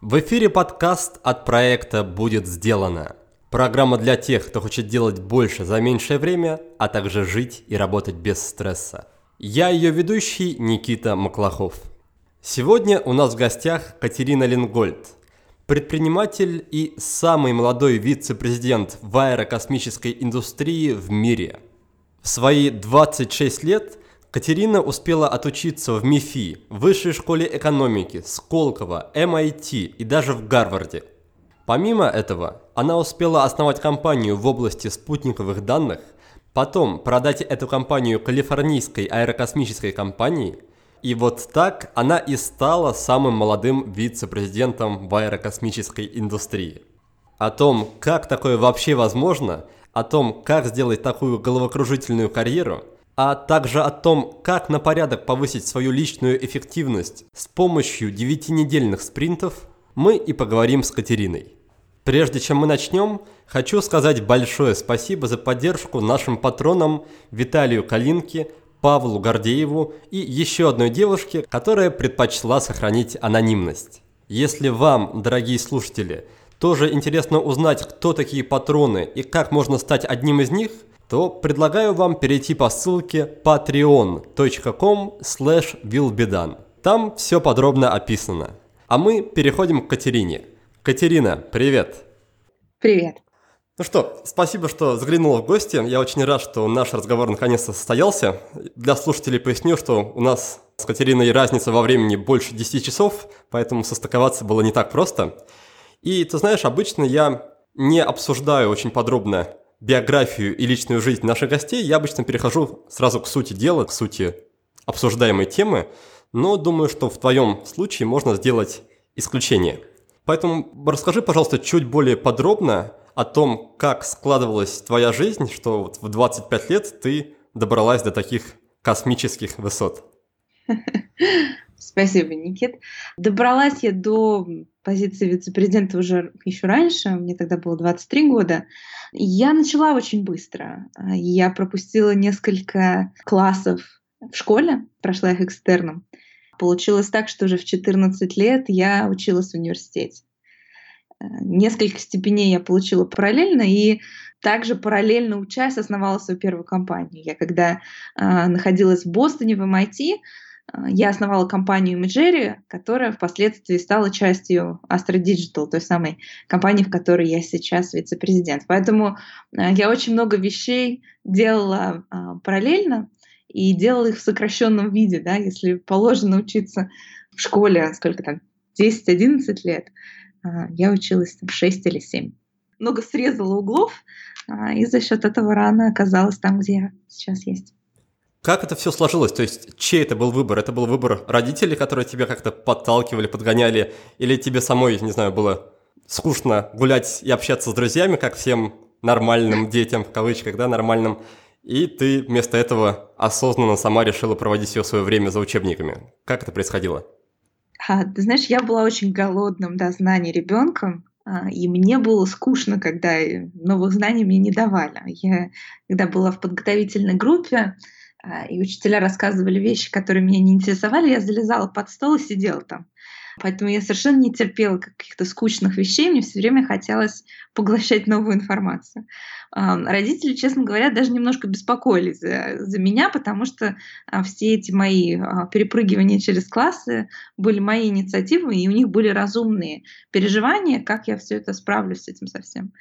В эфире подкаст от проекта «Будет сделано». Программа для тех, кто хочет делать больше за меньшее время, а также жить и работать без стресса. Я ее ведущий Никита Маклахов. Сегодня у нас в гостях Катерина Ленгольд, предприниматель и самый молодой вице-президент в аэрокосмической индустрии в мире. В свои 26 лет Катерина успела отучиться в МИФИ, Высшей школе экономики, Сколково, MIT и даже в Гарварде. Помимо этого, она успела основать компанию в области спутниковых данных, потом продать эту компанию калифорнийской аэрокосмической компании – и вот так она и стала самым молодым вице-президентом в аэрокосмической индустрии. О том, как такое вообще возможно, о том, как сделать такую головокружительную карьеру, а также о том, как на порядок повысить свою личную эффективность с помощью 9-недельных спринтов, мы и поговорим с Катериной. Прежде чем мы начнем, хочу сказать большое спасибо за поддержку нашим патронам Виталию Калинке, Павлу Гордееву и еще одной девушке, которая предпочла сохранить анонимность. Если вам, дорогие слушатели, тоже интересно узнать, кто такие патроны и как можно стать одним из них, то предлагаю вам перейти по ссылке patreon.com willbedan. Там все подробно описано. А мы переходим к Катерине. Катерина, привет! Привет! Ну что, спасибо, что заглянула в гости. Я очень рад, что наш разговор наконец-то состоялся. Для слушателей поясню, что у нас с Катериной разница во времени больше 10 часов, поэтому состыковаться было не так просто. И ты знаешь, обычно я не обсуждаю очень подробно биографию и личную жизнь наших гостей, я обычно перехожу сразу к сути дела, к сути обсуждаемой темы, но думаю, что в твоем случае можно сделать исключение. Поэтому расскажи, пожалуйста, чуть более подробно о том, как складывалась твоя жизнь, что вот в 25 лет ты добралась до таких космических высот. Спасибо, Никит. Добралась я до позиции вице-президента уже еще раньше, мне тогда было 23 года. Я начала очень быстро. Я пропустила несколько классов в школе, прошла их экстерном. Получилось так, что уже в 14 лет я училась в университете. Несколько степеней я получила параллельно, и также параллельно учась основала свою первую компанию. Я когда э, находилась в Бостоне, в MIT, э, я основала компанию Imagery, которая впоследствии стала частью Astra Digital, той самой компании, в которой я сейчас вице-президент. Поэтому э, я очень много вещей делала э, параллельно и делала их в сокращенном виде. Да? Если положено учиться в школе, сколько там, 10-11 лет, а, я училась там 6 или 7. Много срезала углов, а, и за счет этого рано оказалась там, где я сейчас есть. Как это все сложилось? То есть, чей это был выбор? Это был выбор родителей, которые тебя как-то подталкивали, подгоняли? Или тебе самой, не знаю, было скучно гулять и общаться с друзьями, как всем нормальным детям, в кавычках, да, нормальным, и ты вместо этого осознанно сама решила проводить все свое время за учебниками. Как это происходило? А, ты знаешь, я была очень голодным до знаний ребенком, а, и мне было скучно, когда новых знаний мне не давали. Я, когда была в подготовительной группе, и учителя рассказывали вещи, которые меня не интересовали, я залезала под стол и сидела там. Поэтому я совершенно не терпела каких-то скучных вещей, мне все время хотелось поглощать новую информацию. Родители, честно говоря, даже немножко беспокоились за, за меня, потому что а, все эти мои а, перепрыгивания через классы были мои инициативы, и у них были разумные переживания, как я все это справлюсь с этим совсем.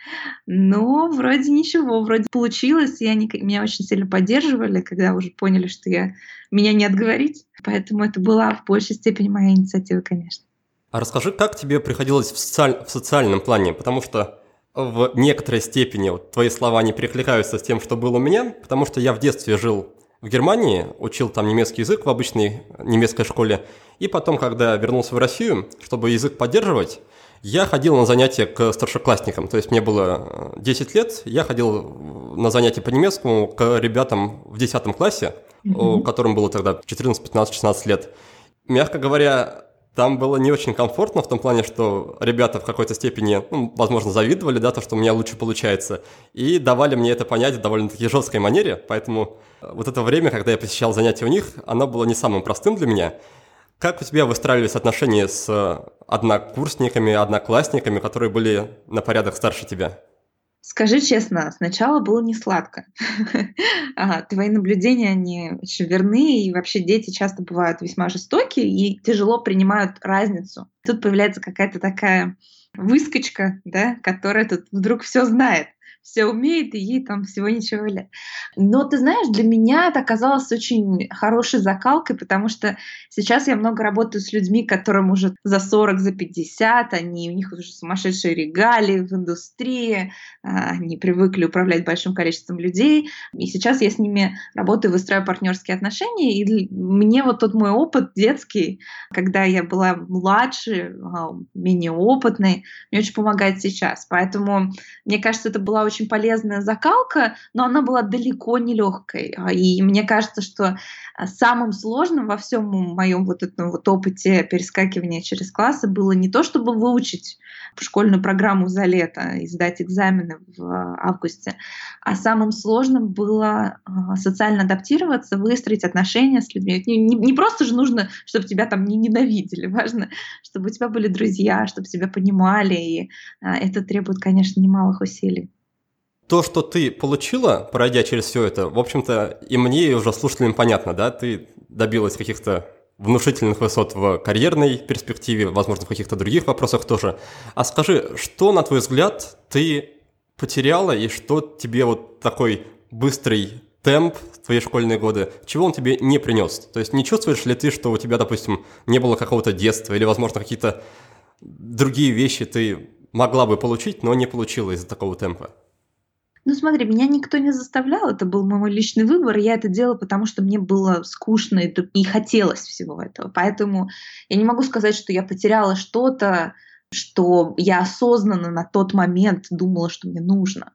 Но вроде ничего, вроде получилось, и они меня очень сильно поддерживали, когда уже поняли, что я меня не отговорить. Поэтому это была в большей степени моя инициатива, конечно. А расскажи, как тебе приходилось в, социаль... в социальном плане, потому что в некоторой степени вот, твои слова не перекликаются с тем, что было у меня, потому что я в детстве жил в Германии, учил там немецкий язык в обычной немецкой школе, и потом, когда вернулся в Россию, чтобы язык поддерживать, Я ходил на занятия к старшеклассникам, то есть мне было 10 лет, я ходил на занятия по немецкому к ребятам в 10 классе, mm-hmm. которым было тогда 14, 15, 16 лет. Мягко говоря, там было не очень комфортно в том плане, что ребята в какой-то степени, ну, возможно, завидовали, да, то, что у меня лучше получается, и давали мне это понять в довольно-таки жесткой манере, поэтому э, вот это время, когда я посещал занятия у них, оно было не самым простым для меня. Как у тебя выстраивались отношения с однокурсниками, одноклассниками, которые были на порядок старше тебя? Скажи честно, сначала было не сладко. твои наблюдения, они очень верны, и вообще дети часто бывают весьма жестоки и тяжело принимают разницу. Тут появляется какая-то такая выскочка, да, которая тут вдруг все знает все умеет, и ей там всего ничего лет. Но ты знаешь, для меня это оказалось очень хорошей закалкой, потому что сейчас я много работаю с людьми, которым уже за 40, за 50, они, у них уже сумасшедшие регалии в индустрии, а, они привыкли управлять большим количеством людей, и сейчас я с ними работаю, выстраиваю партнерские отношения, и мне вот тот мой опыт детский, когда я была младше, а, менее опытной, мне очень помогает сейчас. Поэтому, мне кажется, это была очень очень полезная закалка, но она была далеко не легкой. А, и мне кажется, что а, самым сложным во всем моем вот этом вот опыте перескакивания через классы было не то, чтобы выучить школьную программу за лето и сдать экзамены в августе, а самым сложным было а, социально адаптироваться, выстроить отношения с людьми. Не, не, не просто же нужно, чтобы тебя там не ненавидели, важно, чтобы у тебя были друзья, чтобы тебя понимали, и это требует, конечно, немалых усилий то, что ты получила, пройдя через все это, в общем-то, и мне, и уже слушателям понятно, да, ты добилась каких-то внушительных высот в карьерной перспективе, возможно, в каких-то других вопросах тоже. А скажи, что, на твой взгляд, ты потеряла и что тебе вот такой быстрый темп в твои школьные годы, чего он тебе не принес? То есть не чувствуешь ли ты, что у тебя, допустим, не было какого-то детства или, возможно, какие-то другие вещи ты могла бы получить, но не получила из-за такого темпа? Ну смотри, меня никто не заставлял, это был мой личный выбор, я это делала, потому что мне было скучно и не хотелось всего этого. Поэтому я не могу сказать, что я потеряла что-то, что я осознанно на тот момент думала, что мне нужно.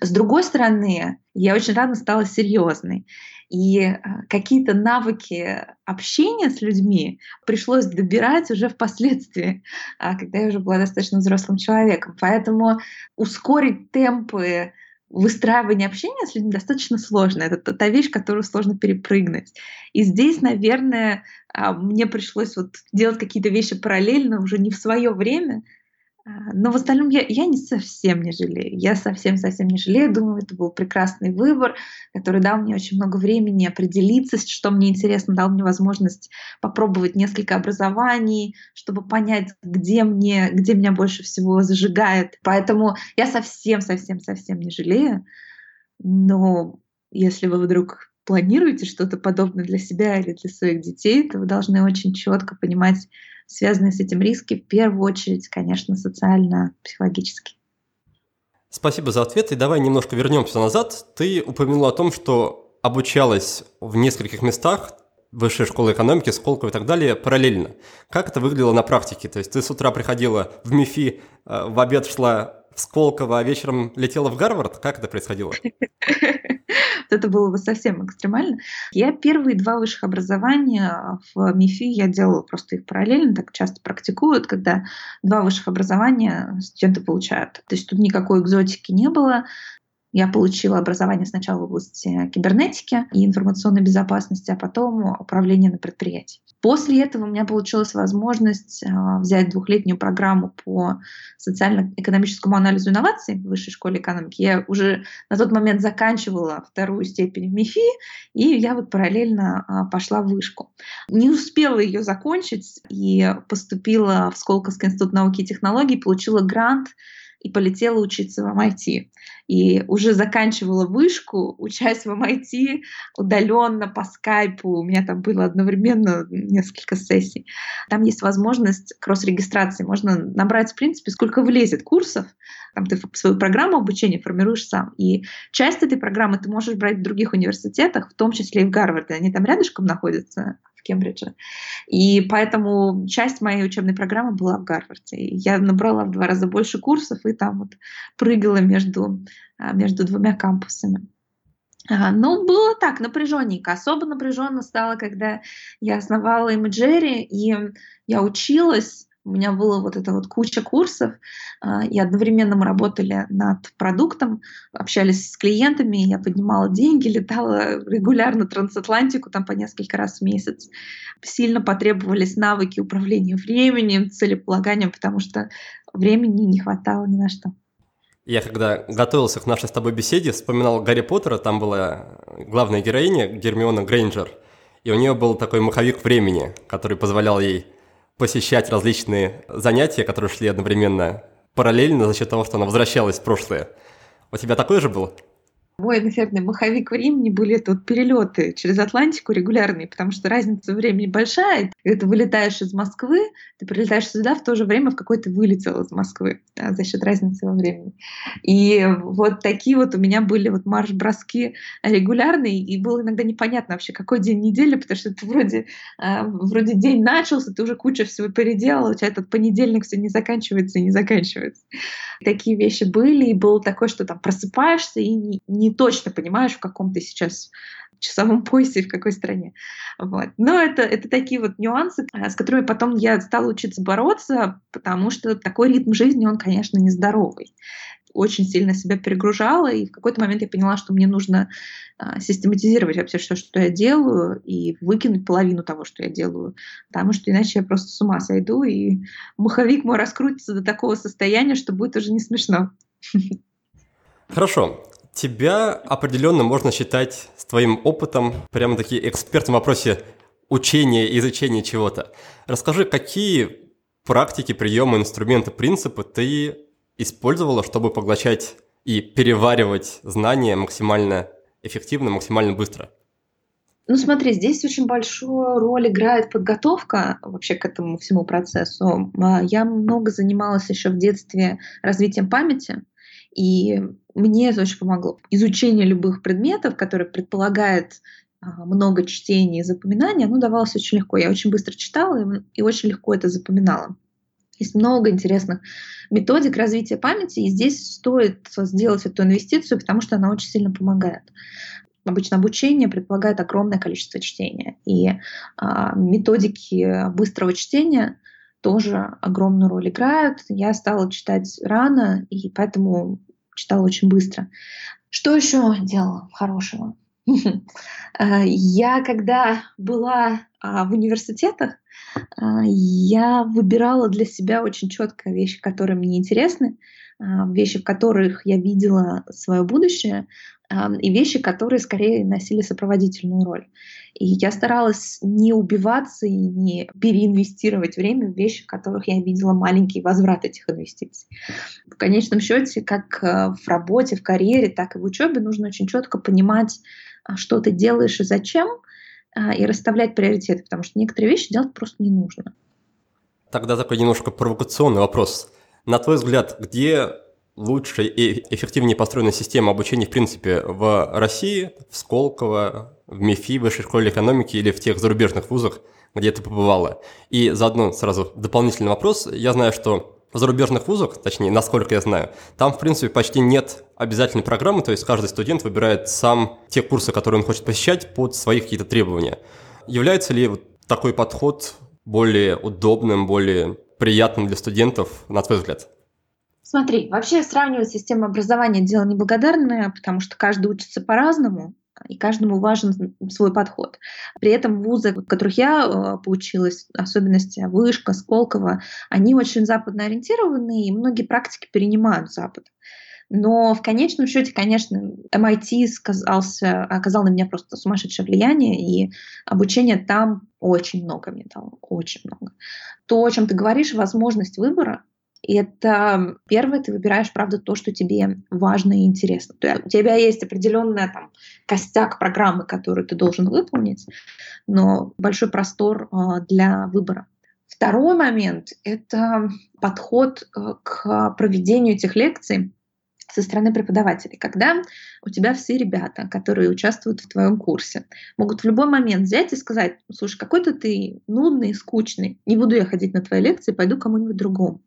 С другой стороны, я очень рано стала серьезной. И э, какие-то навыки общения с людьми пришлось добирать уже впоследствии, а, когда я уже была достаточно взрослым человеком. Поэтому ускорить темпы выстраивание общения с людьми достаточно сложно. Это та, вещь, которую сложно перепрыгнуть. И здесь, наверное, а, мне пришлось вот делать какие-то вещи параллельно, уже не в свое время, но в остальном я, я не совсем не жалею. Я совсем-совсем не жалею. Думаю, это был прекрасный выбор, который дал мне очень много времени определиться, что мне интересно, дал мне возможность попробовать несколько образований, чтобы понять, где, мне, где меня больше всего зажигает. Поэтому я совсем-совсем-совсем не жалею. Но если вы вдруг планируете что-то подобное для себя или для своих детей, то вы должны очень четко понимать, связанные с этим риски, в первую очередь, конечно, социально-психологически. Спасибо за ответ. И давай немножко вернемся назад. Ты упомянула о том, что обучалась в нескольких местах, высшей школы экономики, Сколково и так далее, параллельно. Как это выглядело на практике? То есть ты с утра приходила в МИФИ, э, в обед шла в Сколково, а вечером летела в Гарвард? Как это происходило? это было бы совсем экстремально. Я первые два высших образования в МИФИ я делала просто их параллельно, так часто практикуют, когда два высших образования студенты получают. То есть тут никакой экзотики не было. Я получила образование сначала в области кибернетики и информационной безопасности, а потом управление на предприятии. После этого у меня получилась возможность а, взять двухлетнюю программу по социально-экономическому анализу инноваций в Высшей школе экономики. Я уже на тот момент заканчивала вторую степень в МИФИ, и я вот параллельно а, пошла в вышку. Не успела ее закончить и поступила в Сколковский институт науки и технологий, получила грант и полетела учиться в MIT и уже заканчивала вышку, учась в MIT удаленно по скайпу. У меня там было одновременно несколько сессий. Там есть возможность кросс-регистрации. Можно набрать, в принципе, сколько влезет курсов. Там ты свою программу обучения формируешь сам. И часть этой программы ты можешь брать в других университетах, в том числе и в Гарварде. Они там рядышком находятся, Кембридже. И поэтому часть моей учебной программы была в Гарварде. Я набрала в два раза больше курсов и там вот прыгала между, а, между двумя кампусами. Ну, было так, напряженненько. Особо напряженно стало, когда я основала Imagery, и я училась, у меня было вот это вот куча курсов, а, и одновременно мы работали над продуктом, общались с клиентами, я поднимала деньги, летала регулярно трансатлантику там по несколько раз в месяц. Сильно потребовались навыки управления временем, целеполаганием, потому что времени не хватало ни на что. Я когда готовился к нашей с тобой беседе, вспоминал Гарри Поттера, там была главная героиня Гермиона Грейнджер, и у нее был такой маховик времени, который позволял ей посещать различные занятия, которые шли одновременно параллельно за счет того, что она возвращалась в прошлое. У тебя такое же было? Мой, наверное, маховик времени были это вот перелеты через Атлантику регулярные, потому что разница времени большая. Когда ты вылетаешь из Москвы, ты прилетаешь сюда в то же время, в какое ты вылетел из Москвы да, за счет разницы во времени. И вот такие вот у меня были вот марш-броски регулярные, и было иногда непонятно вообще, какой день недели, потому что ты вроде, э, вроде день начался, ты уже куча всего переделал, у тебя этот понедельник все не заканчивается и не заканчивается. Такие вещи были, и было такое, что там просыпаешься и не, не точно понимаешь, в каком ты сейчас часовом поясе, в какой стране. Вот. Но это, это такие вот нюансы, э, с которыми потом я стала учиться бороться, потому что такой ритм жизни, он, конечно, нездоровый. Очень сильно себя перегружала, и в какой-то момент я поняла, что мне нужно а, систематизировать вообще все, что я делаю, и выкинуть половину того, что я делаю, потому что иначе я просто с ума сойду, и маховик мой раскрутится до такого состояния, что будет уже не смешно. Хорошо. Тебя определенно можно считать с твоим опытом прямо таки экспертом в вопросе учения и изучения чего-то. Расскажи, какие практики, приемы, инструменты, принципы ты использовала, чтобы поглощать и переваривать знания максимально эффективно, максимально быстро? Ну смотри, здесь очень большую роль играет подготовка вообще к этому всему процессу. А, я много занималась еще в детстве развитием памяти, и мне это очень помогло. Изучение любых предметов, которые предполагает а, много чтения и запоминания, оно давалось очень легко. Я очень быстро читала и, очень легко это запоминала. Есть много интересных методик развития памяти, и здесь стоит сделать эту инвестицию, потому что она очень сильно помогает. Обычно обучение предполагает огромное количество чтения, и а, методики быстрого чтения тоже огромную роль играют. Я стала читать рано, и поэтому читала очень быстро. Что еще делала хорошего? Э, я, когда была а, в университетах, а, я выбирала для себя очень четко вещи, которые мне интересны, а, вещи, в которых я видела свое будущее, и вещи, которые скорее носили сопроводительную роль. И я старалась не убиваться и не переинвестировать время в вещи, в которых я видела маленький возврат этих инвестиций. В конечном счете, как э, в работе, в карьере, так и в учебе нужно очень четко понимать, что ты делаешь и зачем, и расставлять приоритеты, потому что некоторые вещи делать просто не нужно. Тогда такой немножко провокационный вопрос. На твой взгляд, где лучше и эффективнее построена система обучения, в принципе, в России, в Сколково, в МИФИ, в Высшей школе экономики или в тех зарубежных вузах, где ты побывала? И заодно сразу дополнительный вопрос. Я знаю, что в зарубежных вузах, точнее, насколько я знаю, там, в принципе, почти нет обязательной программы, то есть каждый студент выбирает сам те курсы, которые он хочет посещать под свои какие-то требования. Является ли вот такой подход более удобным, более приятным для студентов, на твой взгляд? Смотри, вообще сравнивать систему образования дело неблагодарное, потому что каждый учится по-разному, и каждому важен свой подход. При этом вузы, в которых я э, поучилась, особенности Вышка, Сколково, они очень западно ориентированы, и многие практики перенимают Запад. Но в конечном счете, конечно, MIT сказался, оказал на меня просто сумасшедшее влияние, и обучение там очень много мне дало, очень много. То, о чем ты говоришь, возможность выбора, это первое, ты выбираешь, правда, то, что тебе важно и интересно. У тебя есть определенная там костяк программы, которую ты должен выполнить, но большой простор э, для выбора. Второй момент — это подход э, к проведению этих лекций со стороны преподавателей, когда у тебя все ребята, которые участвуют в твоем курсе, могут в любой момент взять и сказать, слушай, какой-то ты нудный, скучный, не буду я ходить на твои лекции, пойду кому-нибудь другому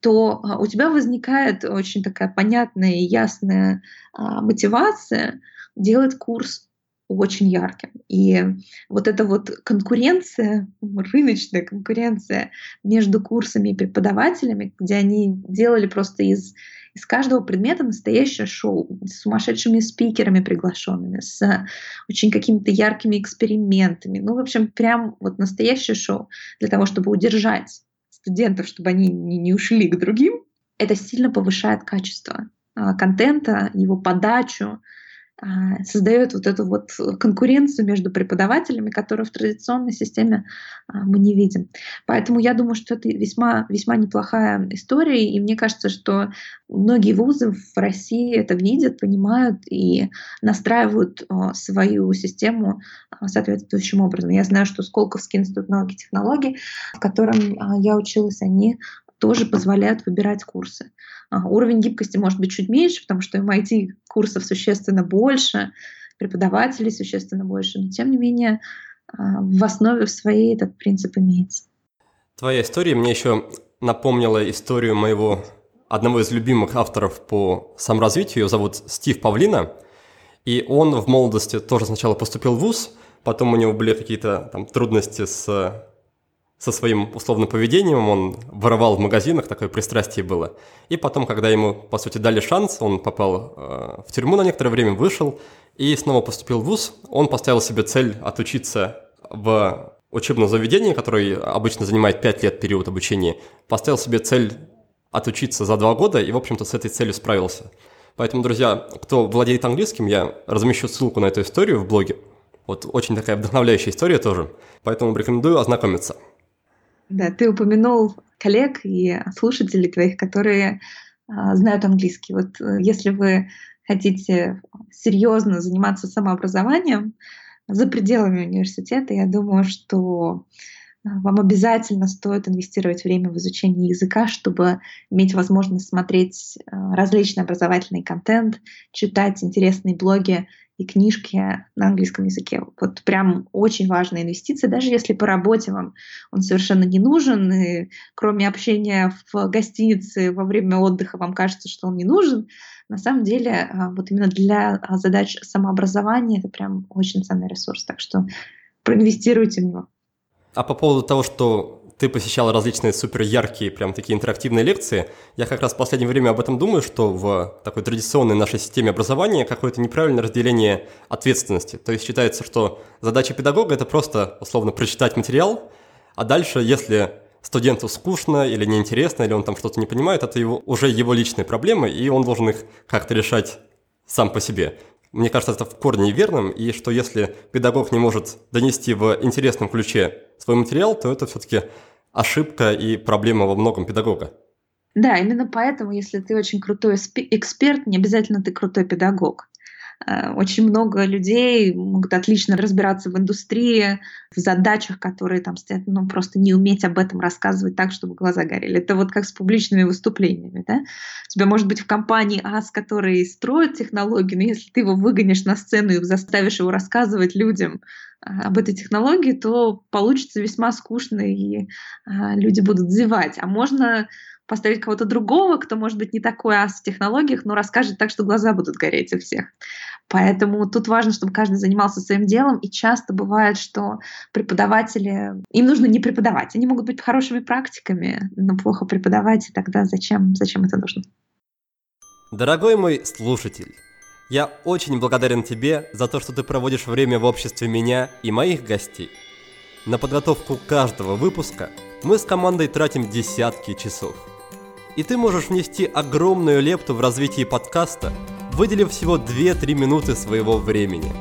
то а, у тебя возникает очень такая понятная и ясная а, мотивация делать курс очень ярким. И вот эта вот конкуренция, рыночная конкуренция между курсами и преподавателями, где они делали просто из, из каждого предмета настоящее шоу с сумасшедшими спикерами приглашенными, с очень какими-то яркими экспериментами. Ну, в общем, прям вот настоящее шоу для того, чтобы удержать студентов, чтобы они не, ушли к другим, это сильно повышает качество а, контента, его подачу, создает вот эту вот конкуренцию между преподавателями, которую в традиционной системе а, мы не видим. Поэтому я думаю, что это весьма, весьма неплохая история, и мне кажется, что многие вузы в России это видят, понимают и настраивают а, свою систему соответствующим образом. Я знаю, что Сколковский институт науки и технологий, в котором я училась, они тоже позволяют выбирать курсы. Уровень гибкости может быть чуть меньше, потому что MIT курсов существенно больше, преподавателей существенно больше, но тем не менее а, в основе своей этот принцип имеется. Твоя история мне еще напомнила историю моего одного из любимых авторов по саморазвитию, его зовут Стив Павлина, и он в молодости тоже сначала поступил в ВУЗ, потом у него были какие-то там трудности с со своим условным поведением, он воровал в магазинах, такое пристрастие было. И потом, когда ему, по сути, дали шанс, он попал э, в тюрьму на некоторое время, вышел и снова поступил в ВУЗ. Он поставил себе цель отучиться в учебном заведении, которое обычно занимает 5 лет период обучения, поставил себе цель отучиться за 2 года и, в общем-то, с этой целью справился. Поэтому, друзья, кто владеет английским, я размещу ссылку на эту историю в блоге. Вот очень такая вдохновляющая история тоже, поэтому рекомендую ознакомиться. Да, ты упомянул коллег и слушателей твоих, которые а, знают английский. Вот э, если вы хотите серьезно заниматься самообразованием за пределами университета, я думаю, что а, вам обязательно стоит инвестировать время в изучение языка, чтобы иметь возможность смотреть а, различный образовательный контент, читать интересные блоги и книжки на английском языке. Вот прям очень важная инвестиция, даже если по работе вам он совершенно не нужен, и кроме общения в гостинице во время отдыха вам кажется, что он не нужен, на самом деле а, вот именно для задач самообразования это прям очень ценный ресурс, так что проинвестируйте в него. А по поводу того, что ты посещал различные супер яркие, прям такие интерактивные лекции. Я как раз в последнее время об этом думаю, что в такой традиционной нашей системе образования какое-то неправильное разделение ответственности. То есть считается, что задача педагога – это просто, условно, прочитать материал, а дальше, если студенту скучно или неинтересно, или он там что-то не понимает, это его, уже его личные проблемы, и он должен их как-то решать сам по себе. Мне кажется, это в корне верным, и что если педагог не может донести в интересном ключе свой материал, то это все-таки ошибка и проблема во многом педагога. Да, именно поэтому, если ты очень крутой эксперт, не обязательно ты крутой педагог. Э, очень много людей могут отлично разбираться в индустрии, в задачах, которые там стоят, ну просто не уметь об этом рассказывать так, чтобы глаза горели. Это вот как с публичными выступлениями. Да? У тебя может быть в компании АС, который строит технологии, но если ты его выгонишь на сцену и заставишь его рассказывать людям, об этой технологии, то получится весьма скучно, и а, люди будут зевать. А можно поставить кого-то другого, кто, может быть, не такой ас в технологиях, но расскажет так, что глаза будут гореть у всех. Поэтому тут важно, чтобы каждый занимался своим делом, и часто бывает, что преподаватели, им нужно не преподавать, они могут быть хорошими практиками, но плохо преподавать, и тогда зачем, зачем это нужно? Дорогой мой слушатель, я очень благодарен тебе за то, что ты проводишь время в обществе меня и моих гостей. На подготовку каждого выпуска мы с командой тратим десятки часов. И ты можешь внести огромную лепту в развитие подкаста, выделив всего 2-3 минуты своего времени.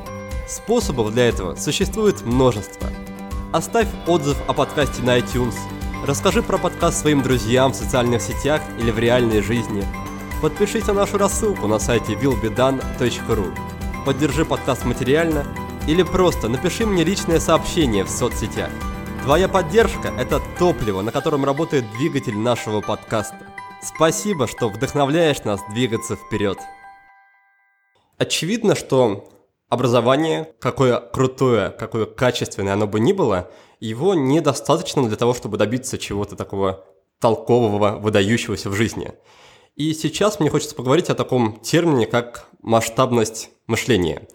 Способов для этого существует множество. Оставь отзыв о подкасте на iTunes, расскажи про подкаст своим друзьям в социальных сетях или в реальной жизни – Подпишись на нашу рассылку на сайте willbedone.ru. Поддержи подкаст материально или просто напиши мне личное сообщение в соцсетях. Твоя поддержка – это топливо, на котором работает двигатель нашего подкаста. Спасибо, что вдохновляешь нас двигаться вперед. Очевидно, что образование, какое крутое, какое качественное оно бы ни было, его недостаточно для того, чтобы добиться чего-то такого толкового, выдающегося в жизни. И сейчас мне хочется поговорить о таком термине, как масштабность мышления.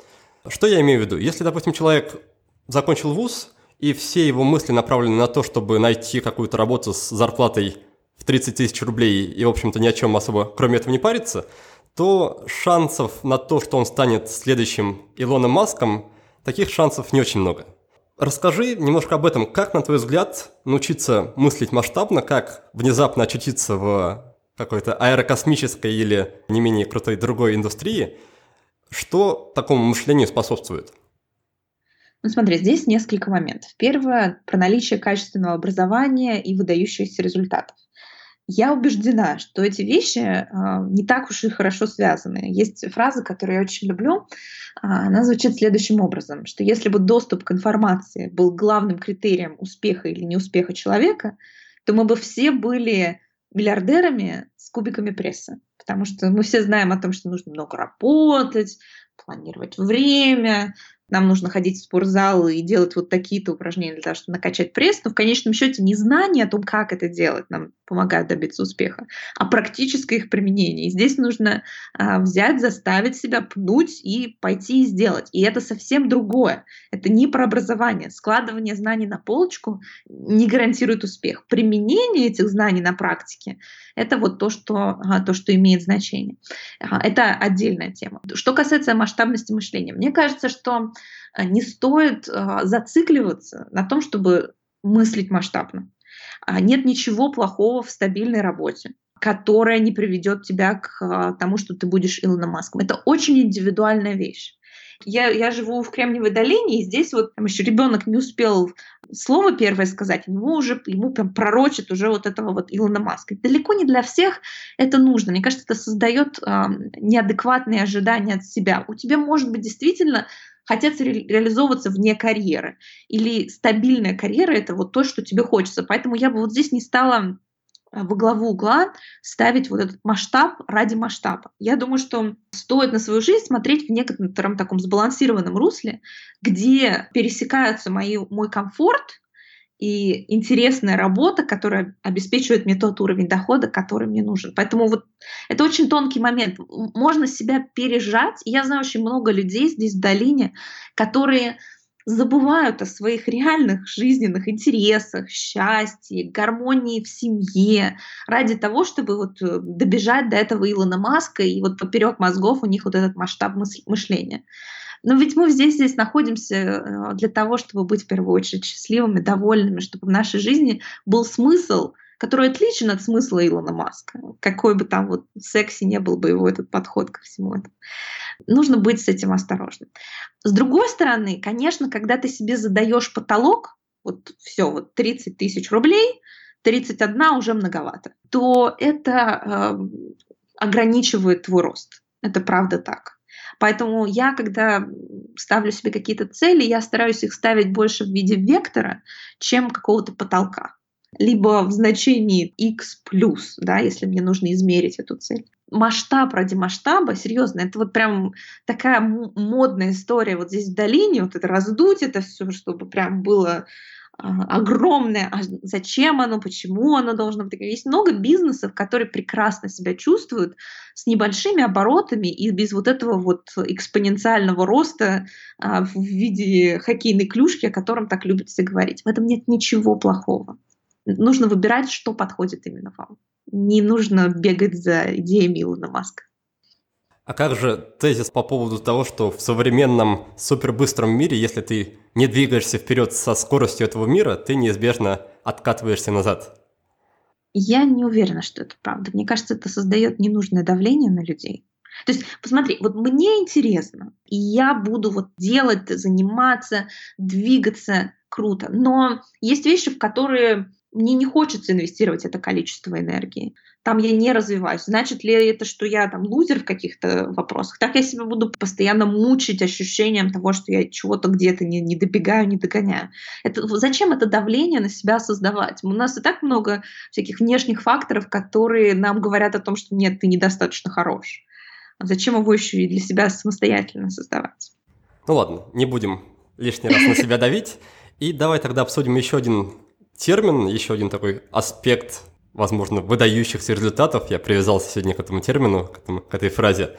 Что я имею в виду? Если, допустим, человек закончил вуз, и все его мысли направлены на то, чтобы найти какую-то работу с зарплатой в 30 тысяч рублей и, в общем-то, ни о чем особо кроме этого не париться, то шансов на то, что он станет следующим Илоном Маском, таких шансов не очень много. Расскажи немножко об этом. Как, на твой взгляд, научиться мыслить масштабно, как внезапно очутиться в какой-то аэрокосмической или не менее крутой другой индустрии? Что такому мышлению способствует? Ну смотри, здесь несколько моментов. Первое – про наличие качественного образования и выдающихся результатов. Я убеждена, что эти вещи э, не так уж и хорошо связаны. Есть фраза, которую я очень люблю. А, она звучит следующим образом, что если бы доступ к информации был главным критерием успеха или неуспеха человека, то мы бы все были миллиардерами с кубиками пресса. Потому что мы все знаем о том, что нужно много работать, планировать время, нам нужно ходить в спортзал и делать вот такие-то упражнения для того, чтобы накачать пресс, но в конечном счете не знание о том, как это делать, нам помогает добиться успеха, а практическое их применение. И здесь нужно а, взять, заставить себя пнуть и пойти и сделать. И это совсем другое. Это не про образование. Складывание знаний на полочку не гарантирует успех. Применение этих знаний на практике — это вот то, что, а, то, что имеет значение. А, это отдельная тема. Что касается масштабности мышления, мне кажется, что не стоит а, зацикливаться на том, чтобы мыслить масштабно. А, нет ничего плохого в стабильной работе которая не приведет тебя к тому, что ты будешь Илоном Маском. Это очень индивидуальная вещь. Я, я живу в Кремниевой долине, и здесь вот там еще ребенок не успел слово первое сказать, ему уже ему прям пророчит уже вот этого вот Илона Маска. Далеко не для всех это нужно. Мне кажется, это создает э, неадекватные ожидания от себя. У тебя может быть действительно хотят ре- реализовываться вне карьеры. Или стабильная карьера — это вот то, что тебе хочется. Поэтому я бы вот здесь не стала а, во главу угла ставить вот этот масштаб ради масштаба. Я думаю, что стоит на свою жизнь смотреть в некотором таком сбалансированном русле, где пересекаются мои, мой комфорт и интересная работа, которая обеспечивает мне тот уровень дохода, который мне нужен. Поэтому вот это очень тонкий момент. Можно себя пережать. Я знаю очень много людей здесь в долине, которые забывают о своих реальных жизненных интересах, счастье, гармонии в семье ради того, чтобы вот э, добежать до этого Илона Маска и вот поперек мозгов у них вот этот масштаб мышления. Но ведь мы здесь, здесь находимся э, для того, чтобы быть в первую очередь счастливыми, довольными, чтобы в нашей жизни был смысл, который отличен от смысла Илона Маска. Какой бы там вот секси не был бы его этот подход ко всему этому. Нужно быть с этим осторожным. С другой стороны, конечно, когда ты себе задаешь потолок, вот все, вот 30 тысяч рублей, 31 уже многовато, то это э, ограничивает твой рост. Это правда так. Поэтому я, когда ставлю себе какие-то цели, я стараюсь их ставить больше в виде вектора, чем какого-то потолка. Либо в значении x плюс, да, если мне нужно измерить эту цель. Масштаб ради масштаба, серьезно, это вот прям такая модная история вот здесь в долине, вот это раздуть это все, чтобы прям было огромное, а зачем оно, почему оно должно быть. Есть много бизнесов, которые прекрасно себя чувствуют с небольшими оборотами и без вот этого вот экспоненциального роста а, в виде хоккейной клюшки, о котором так любят все говорить. В этом нет ничего плохого. Нужно выбирать, что подходит именно вам. Не нужно бегать за идеями Илона Маска. А как же тезис по поводу того, что в современном супербыстром мире, если ты не двигаешься вперед со скоростью этого мира, ты неизбежно откатываешься назад? Я не уверена, что это правда. Мне кажется, это создает ненужное давление на людей. То есть, посмотри, вот мне интересно, и я буду вот делать, заниматься, двигаться круто. Но есть вещи, в которые мне не хочется инвестировать это количество энергии. Там я не развиваюсь. Значит ли это, что я там лузер в каких-то вопросах? Так я себя буду постоянно мучить ощущением того, что я чего-то где-то не, не добегаю, не догоняю. Это, зачем это давление на себя создавать? У нас и так много всяких внешних факторов, которые нам говорят о том, что нет, ты недостаточно хорош. А зачем его еще и для себя самостоятельно создавать? Ну ладно, не будем лишний раз на себя давить. И давай тогда обсудим еще один термин, еще один такой аспект, возможно, выдающихся результатов. Я привязался сегодня к этому термину, к, этому, к этой фразе.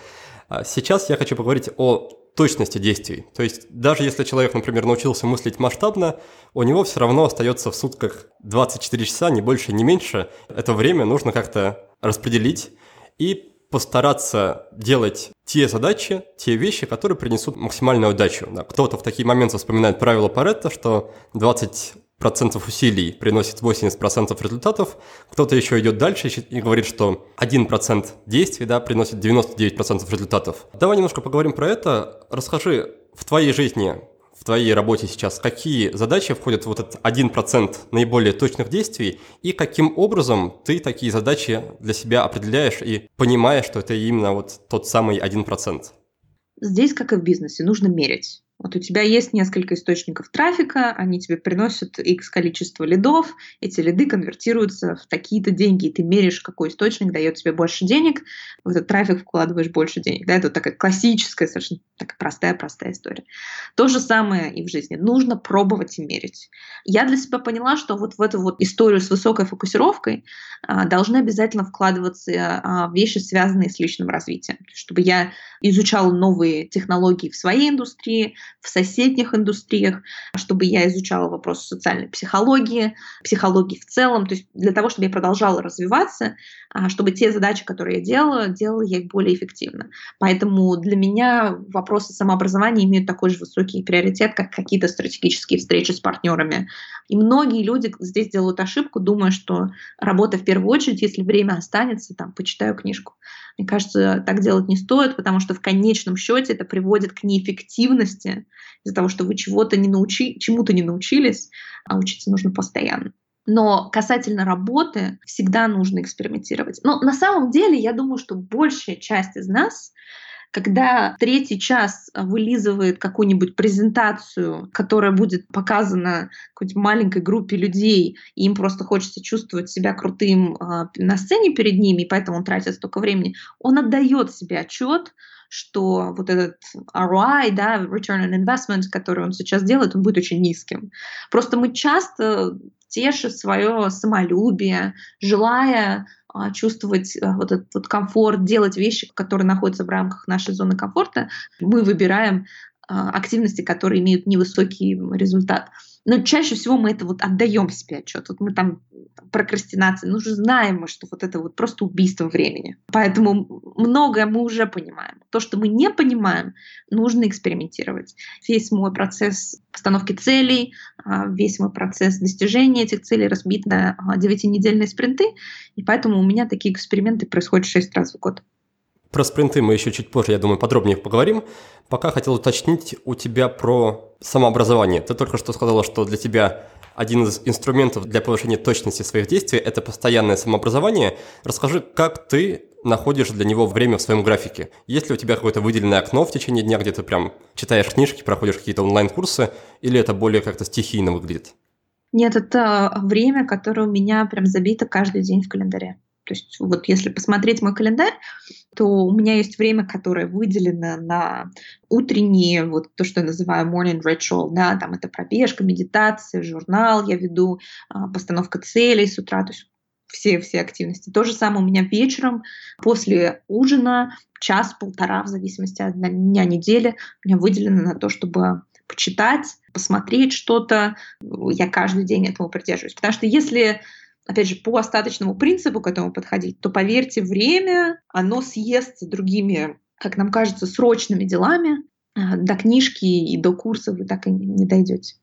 А сейчас я хочу поговорить о точности действий. То есть даже если человек, например, научился мыслить масштабно, у него все равно остается в сутках 24 часа, не больше, не меньше. Это время нужно как-то распределить и постараться делать те задачи, те вещи, которые принесут максимальную удачу. Да, кто-то в такие моменты вспоминает правило Паретта, что 20 процентов усилий приносит 80% результатов, кто-то еще идет дальше и говорит, что 1% действий да, приносит 99% результатов. Давай немножко поговорим про это. Расскажи, в твоей жизни в твоей работе сейчас, какие задачи входят в вот этот 1% наиболее точных действий, и каким образом ты такие задачи для себя определяешь и понимаешь, что это именно вот тот самый 1%? Здесь, как и в бизнесе, нужно мерить. Вот у тебя есть несколько источников трафика, они тебе приносят X количество лидов, эти лиды конвертируются в такие-то деньги, и ты меряешь, какой источник дает тебе больше денег, в этот трафик вкладываешь больше денег. Да, это такая классическая, совершенно такая простая-простая история. То же самое и в жизни. Нужно пробовать и мерить. Я для себя поняла, что вот в эту вот историю с высокой фокусировкой а, должны обязательно вкладываться а, вещи, связанные с личным развитием. Чтобы я изучала новые технологии в своей индустрии, в соседних индустриях, чтобы я изучала вопросы социальной психологии, психологии в целом, то есть для того, чтобы я продолжала развиваться, а, чтобы те задачи, которые я делала, делала я их более эффективно. Поэтому для меня вопросы самообразования имеют такой же высокий приоритет, как какие-то стратегические встречи с партнерами. И многие люди здесь делают ошибку, думая, что работа в первую очередь, если время останется, там, почитаю книжку. Мне кажется, так делать не стоит, потому что в конечном счете это приводит к неэффективности из-за того, что вы чего-то не научи, чему-то не научились, а учиться нужно постоянно. Но касательно работы всегда нужно экспериментировать. Но на самом деле я думаю, что большая часть из нас когда третий час вылизывает какую-нибудь презентацию, которая будет показана какой-то маленькой группе людей, и им просто хочется чувствовать себя крутым э, на сцене перед ними, и поэтому он тратит столько времени, он отдает себе отчет, что вот этот ROI, да, Return on Investment, который он сейчас делает, он будет очень низким. Просто мы часто теша свое самолюбие, желая а, чувствовать а, вот этот вот комфорт, делать вещи, которые находятся в рамках нашей зоны комфорта, мы выбираем а, активности, которые имеют невысокий результат. Но чаще всего мы это вот отдаем себе отчет. Вот мы там прокрастинация, ну уже знаем мы, что вот это вот просто убийство времени. Поэтому многое мы уже понимаем. То, что мы не понимаем, нужно экспериментировать. Весь мой процесс постановки целей, весь мой процесс достижения этих целей разбит на 9-недельные спринты, и поэтому у меня такие эксперименты происходят 6 раз в год. Про спринты мы еще чуть позже, я думаю, подробнее поговорим. Пока хотел уточнить у тебя про самообразование. Ты только что сказала, что для тебя один из инструментов для повышения точности своих действий – это постоянное самообразование. Расскажи, как ты находишь для него время в своем графике? Есть ли у тебя какое-то выделенное окно в течение дня, где ты прям читаешь книжки, проходишь какие-то онлайн-курсы, или это более как-то стихийно выглядит? Нет, это время, которое у меня прям забито каждый день в календаре. То есть вот если посмотреть мой календарь, то у меня есть время, которое выделено на утренние, вот то, что я называю morning ritual, да, там это пробежка, медитация, журнал я веду, а, постановка целей с утра, то есть все, все активности. То же самое у меня вечером, после ужина, час-полтора, в зависимости от дня недели, у меня выделено на то, чтобы почитать, посмотреть что-то. Я каждый день этому придерживаюсь. Потому что если опять же, по остаточному принципу к этому подходить, то, поверьте, время, оно съестся другими, как нам кажется, срочными делами. А, до книжки и до курса вы так и не дойдете.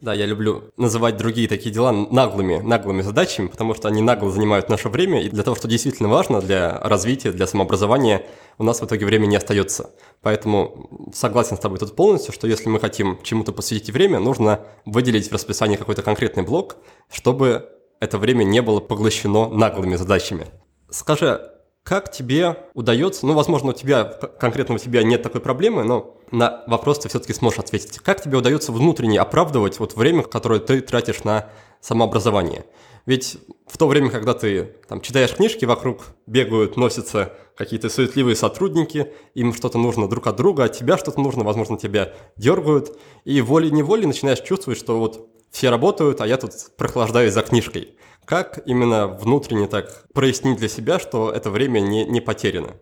Да, я люблю называть другие такие дела наглыми, наглыми задачами, потому что они нагло занимают наше время, и для того, что действительно важно для развития, для самообразования, у нас в итоге времени не остается. Поэтому согласен с тобой тут полностью, что если мы хотим чему-то посвятить время, нужно выделить в расписании какой-то конкретный блок, чтобы это время не было поглощено наглыми задачами. Скажи, как тебе удается, ну, возможно, у тебя, конкретно у тебя нет такой проблемы, но на вопрос ты все-таки сможешь ответить. Как тебе удается внутренне оправдывать вот время, которое ты тратишь на самообразование? Ведь в то время, когда ты там, читаешь книжки, вокруг бегают, носятся какие-то суетливые сотрудники, им что-то нужно друг от друга, а тебя что-то нужно, возможно, тебя дергают, и волей-неволей начинаешь чувствовать, что вот все работают, а я тут прохлаждаюсь за книжкой. Как именно внутренне так прояснить для себя, что это время не, не потеряно?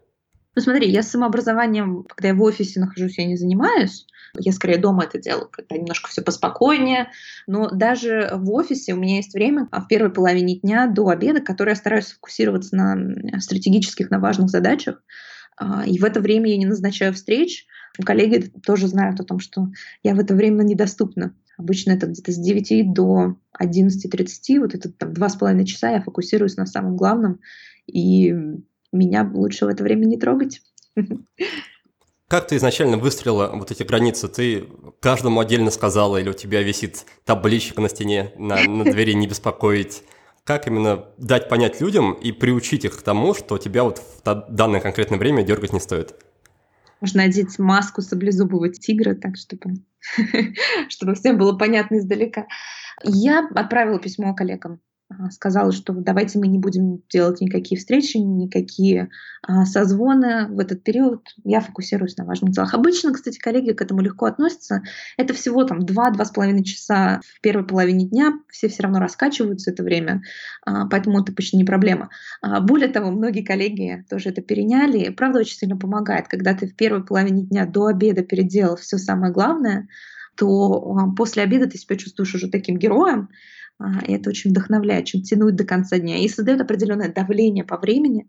Ну смотри, я с самообразованием, когда я в офисе нахожусь, я не занимаюсь. Я скорее дома это делаю, когда немножко все поспокойнее. Но даже в офисе у меня есть время а в первой половине дня до обеда, которое я стараюсь сфокусироваться на стратегических, на важных задачах. А, и в это время я не назначаю встреч. Коллеги тоже знают о том, что я в это время недоступна. Обычно это где-то с 9 до 11.30, вот это там два с половиной часа я фокусируюсь на самом главном, и меня лучше в это время не трогать. Как ты изначально выстроила вот эти границы? Ты каждому отдельно сказала, или у тебя висит табличка на стене, на, на двери не беспокоить? Как именно дать понять людям и приучить их к тому, что тебя вот в данное конкретное время дергать не стоит? Можно одеть маску саблезубого тигра, так чтобы, чтобы всем было понятно издалека. Я отправила письмо коллегам сказала, что давайте мы не будем делать никакие встречи, никакие а, созвоны в этот период. Я фокусируюсь на важных делах. Обычно, кстати, коллеги к этому легко относятся. Это всего там 2-2,5 часа в первой половине дня. Все все равно раскачиваются это время, а, поэтому это почти не проблема. А, более того, многие коллеги тоже это переняли. Правда, очень сильно помогает, когда ты в первой половине дня до обеда переделал все самое главное, то а, после обеда ты себя чувствуешь уже таким героем, а, и это очень вдохновляет, чем тянуть до конца дня. И создает определенное давление по времени.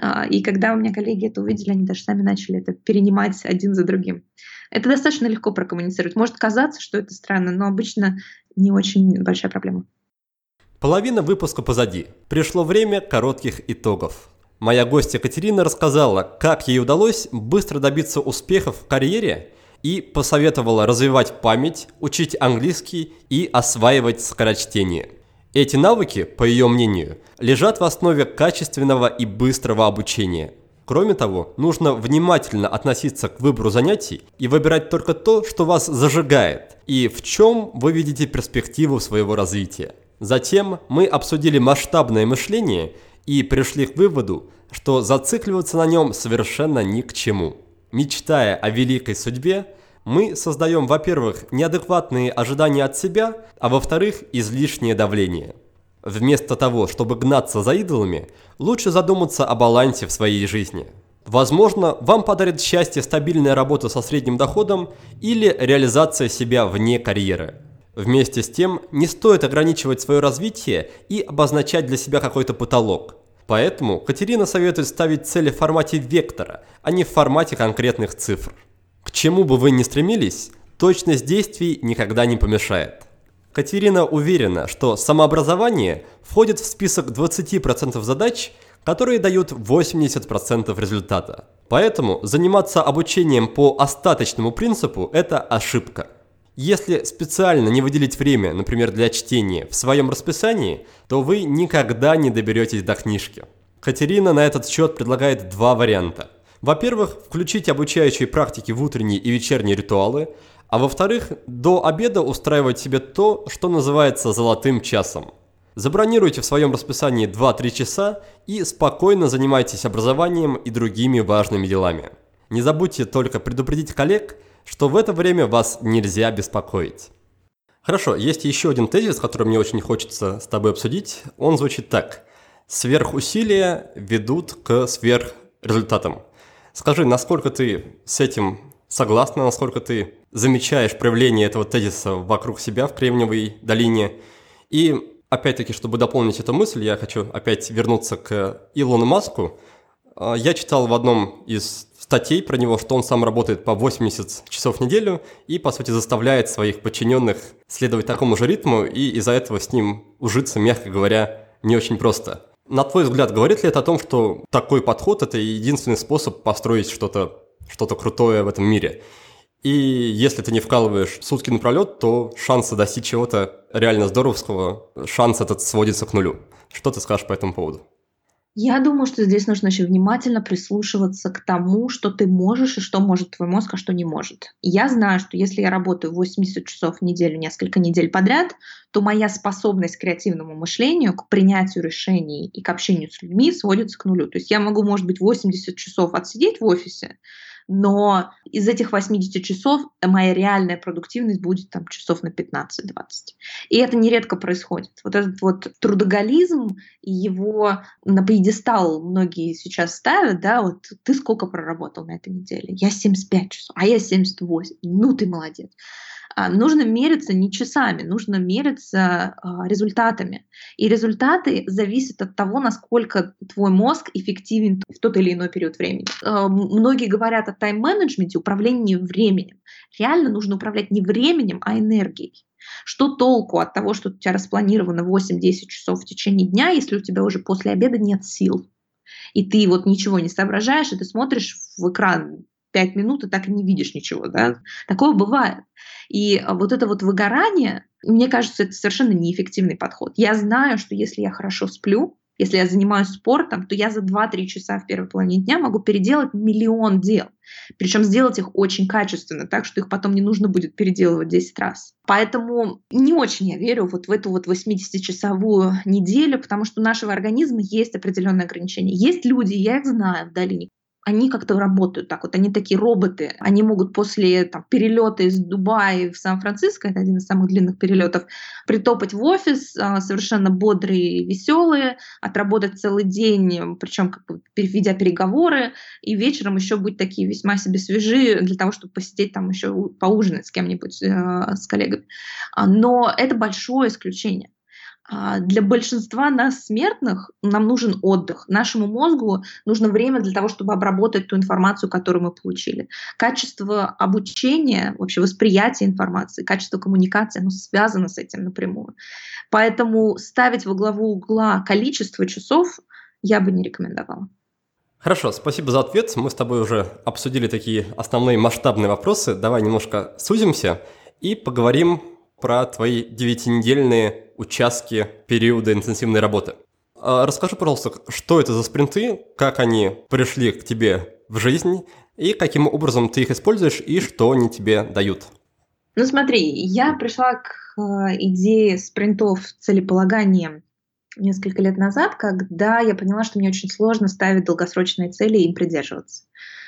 А, и когда у меня коллеги это увидели, они даже сами начали это перенимать один за другим. Это достаточно легко прокоммуницировать. Может казаться, что это странно, но обычно не очень большая проблема. Половина выпуска позади. Пришло время коротких итогов. Моя гостья Катерина рассказала, как ей удалось быстро добиться успехов в карьере и посоветовала развивать память, учить английский и осваивать скорочтение. Эти навыки, по ее мнению, лежат в основе качественного и быстрого обучения. Кроме того, нужно внимательно относиться к выбору занятий и выбирать только то, что вас зажигает и в чем вы видите перспективу своего развития. Затем мы обсудили масштабное мышление и пришли к выводу, что зацикливаться на нем совершенно ни к чему. Мечтая о великой судьбе, мы создаем, во-первых, неадекватные ожидания от себя, а во-вторых, излишнее давление. Вместо того, чтобы гнаться за идолами, лучше задуматься о балансе в своей жизни. Возможно, вам подарит счастье стабильная работа со средним доходом или реализация себя вне карьеры. Вместе с тем, не стоит ограничивать свое развитие и обозначать для себя какой-то потолок. Поэтому Катерина советует ставить цели в формате вектора, а не в формате конкретных цифр. К чему бы вы ни стремились, точность действий никогда не помешает. Катерина уверена, что самообразование входит в список 20% задач, которые дают 80% результата. Поэтому заниматься обучением по остаточному принципу – это ошибка. Если специально не выделить время, например, для чтения в своем расписании, то вы никогда не доберетесь до книжки. Катерина на этот счет предлагает два варианта. Во-первых, включить обучающие практики в утренние и вечерние ритуалы, а во-вторых, до обеда устраивать себе то, что называется золотым часом. Забронируйте в своем расписании 2-3 часа и спокойно занимайтесь образованием и другими важными делами. Не забудьте только предупредить коллег – что в это время вас нельзя беспокоить. Хорошо, есть еще один тезис, который мне очень хочется с тобой обсудить. Он звучит так. Сверхусилия ведут к сверхрезультатам. Скажи, насколько ты с этим согласна, насколько ты замечаешь проявление этого тезиса вокруг себя в Кремниевой долине? И опять-таки, чтобы дополнить эту мысль, я хочу опять вернуться к Илону Маску. А, я читал в одном из статей про него, что он сам работает по 80 часов в неделю и, по сути, заставляет своих подчиненных следовать такому же ритму, и из-за этого с ним ужиться, мягко говоря, не очень просто. На твой взгляд, говорит ли это о том, что такой подход – это единственный способ построить что-то что крутое в этом мире? И если ты не вкалываешь сутки напролет, то шансы достичь чего-то реально здоровского, шанс этот сводится к нулю. Что ты скажешь по этому поводу? Я думаю, что здесь нужно очень внимательно прислушиваться к тому, что ты можешь и что может твой мозг, а что не может. Я знаю, что если я работаю 80 часов в неделю несколько недель подряд, то моя способность к креативному мышлению, к принятию решений и к общению с людьми сводится к нулю. То есть я могу, может быть, 80 часов отсидеть в офисе, но из этих 80 часов моя реальная продуктивность будет там часов на 15-20. И это нередко происходит. Вот этот вот трудоголизм его на пьедестал многие сейчас ставят, да, вот ты сколько проработал на этой неделе? Я 75 часов, а я 78. Ну ты молодец. А, нужно мериться не часами, нужно мериться а, результатами. И результаты зависят от того, насколько твой мозг эффективен в тот или иной период времени. А, многие говорят о тайм-менеджменте, управлении временем. Реально нужно управлять не временем, а энергией. Что толку от того, что у тебя распланировано 8-10 часов в течение дня, если у тебя уже после обеда нет сил? И ты вот ничего не соображаешь, и ты смотришь в экран пять минут и так и не видишь ничего, да. Такое бывает. И а, вот это вот выгорание, мне кажется, это совершенно неэффективный подход. Я знаю, что если я хорошо сплю, если я занимаюсь спортом, то я за 2-3 часа в первой половине дня могу переделать миллион дел. Причем сделать их очень качественно, так что их потом не нужно будет переделывать 10 раз. Поэтому не очень я верю вот в эту вот 80-часовую неделю, потому что у нашего организма есть определенные ограничения. Есть люди, я их знаю в долине, они как-то работают так вот, они такие роботы, они могут после там, перелета из Дубая в Сан-Франциско, это один из самых длинных перелетов, притопать в офис, а, совершенно бодрые, веселые, отработать целый день, причем как бы ведя переговоры, и вечером еще быть такие весьма себе свежие для того, чтобы посидеть там еще поужинать с кем-нибудь, э, с коллегами. А, но это большое исключение. А, для большинства нас, смертных, нам нужен отдых. Нашему мозгу нужно время для того, чтобы обработать ту информацию, которую мы получили. Качество обучения, вообще восприятие информации, качество коммуникации, оно связано с этим напрямую. Поэтому ставить во главу угла количество часов я бы не рекомендовала. Хорошо, спасибо за ответ. Мы с тобой уже обсудили такие основные масштабные вопросы. Давай немножко сузимся и поговорим про твои девятинедельные участки периода интенсивной работы. А расскажи, пожалуйста, что это за спринты, как они пришли к тебе в жизнь, и каким образом ты их используешь, и что они тебе дают? Ну смотри, я пришла к э, идее спринтов целеполагания несколько лет назад, когда я поняла, что мне очень сложно ставить долгосрочные цели и им придерживаться.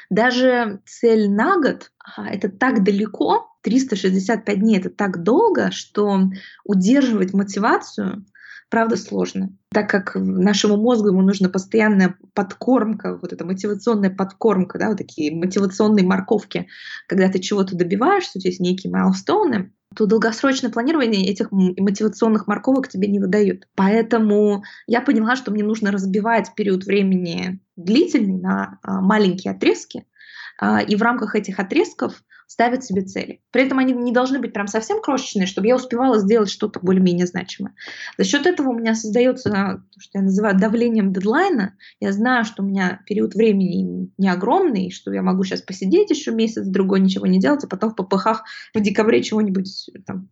Даже цель на год а, — это так далеко, 365 дней — это так долго, что удерживать мотивацию правда сложно, так как нашему мозгу ему нужна постоянная подкормка, вот эта мотивационная подкормка, да, вот такие мотивационные морковки, когда ты чего-то добиваешься, у тебя есть некие майлстоуны, то долгосрочное планирование этих мотивационных морковок тебе не выдают. Поэтому я поняла, что мне нужно разбивать период времени длительный на а, маленькие отрезки, и в рамках этих отрезков ставят себе цели. При этом они не должны быть прям совсем крошечные, чтобы я успевала сделать что-то более-менее значимое. За счет этого у меня создается то, что я называю давлением дедлайна. Я знаю, что у меня период времени не огромный, что я могу сейчас посидеть еще месяц, другой ничего не делать, а потом в ППХ в декабре чего-нибудь там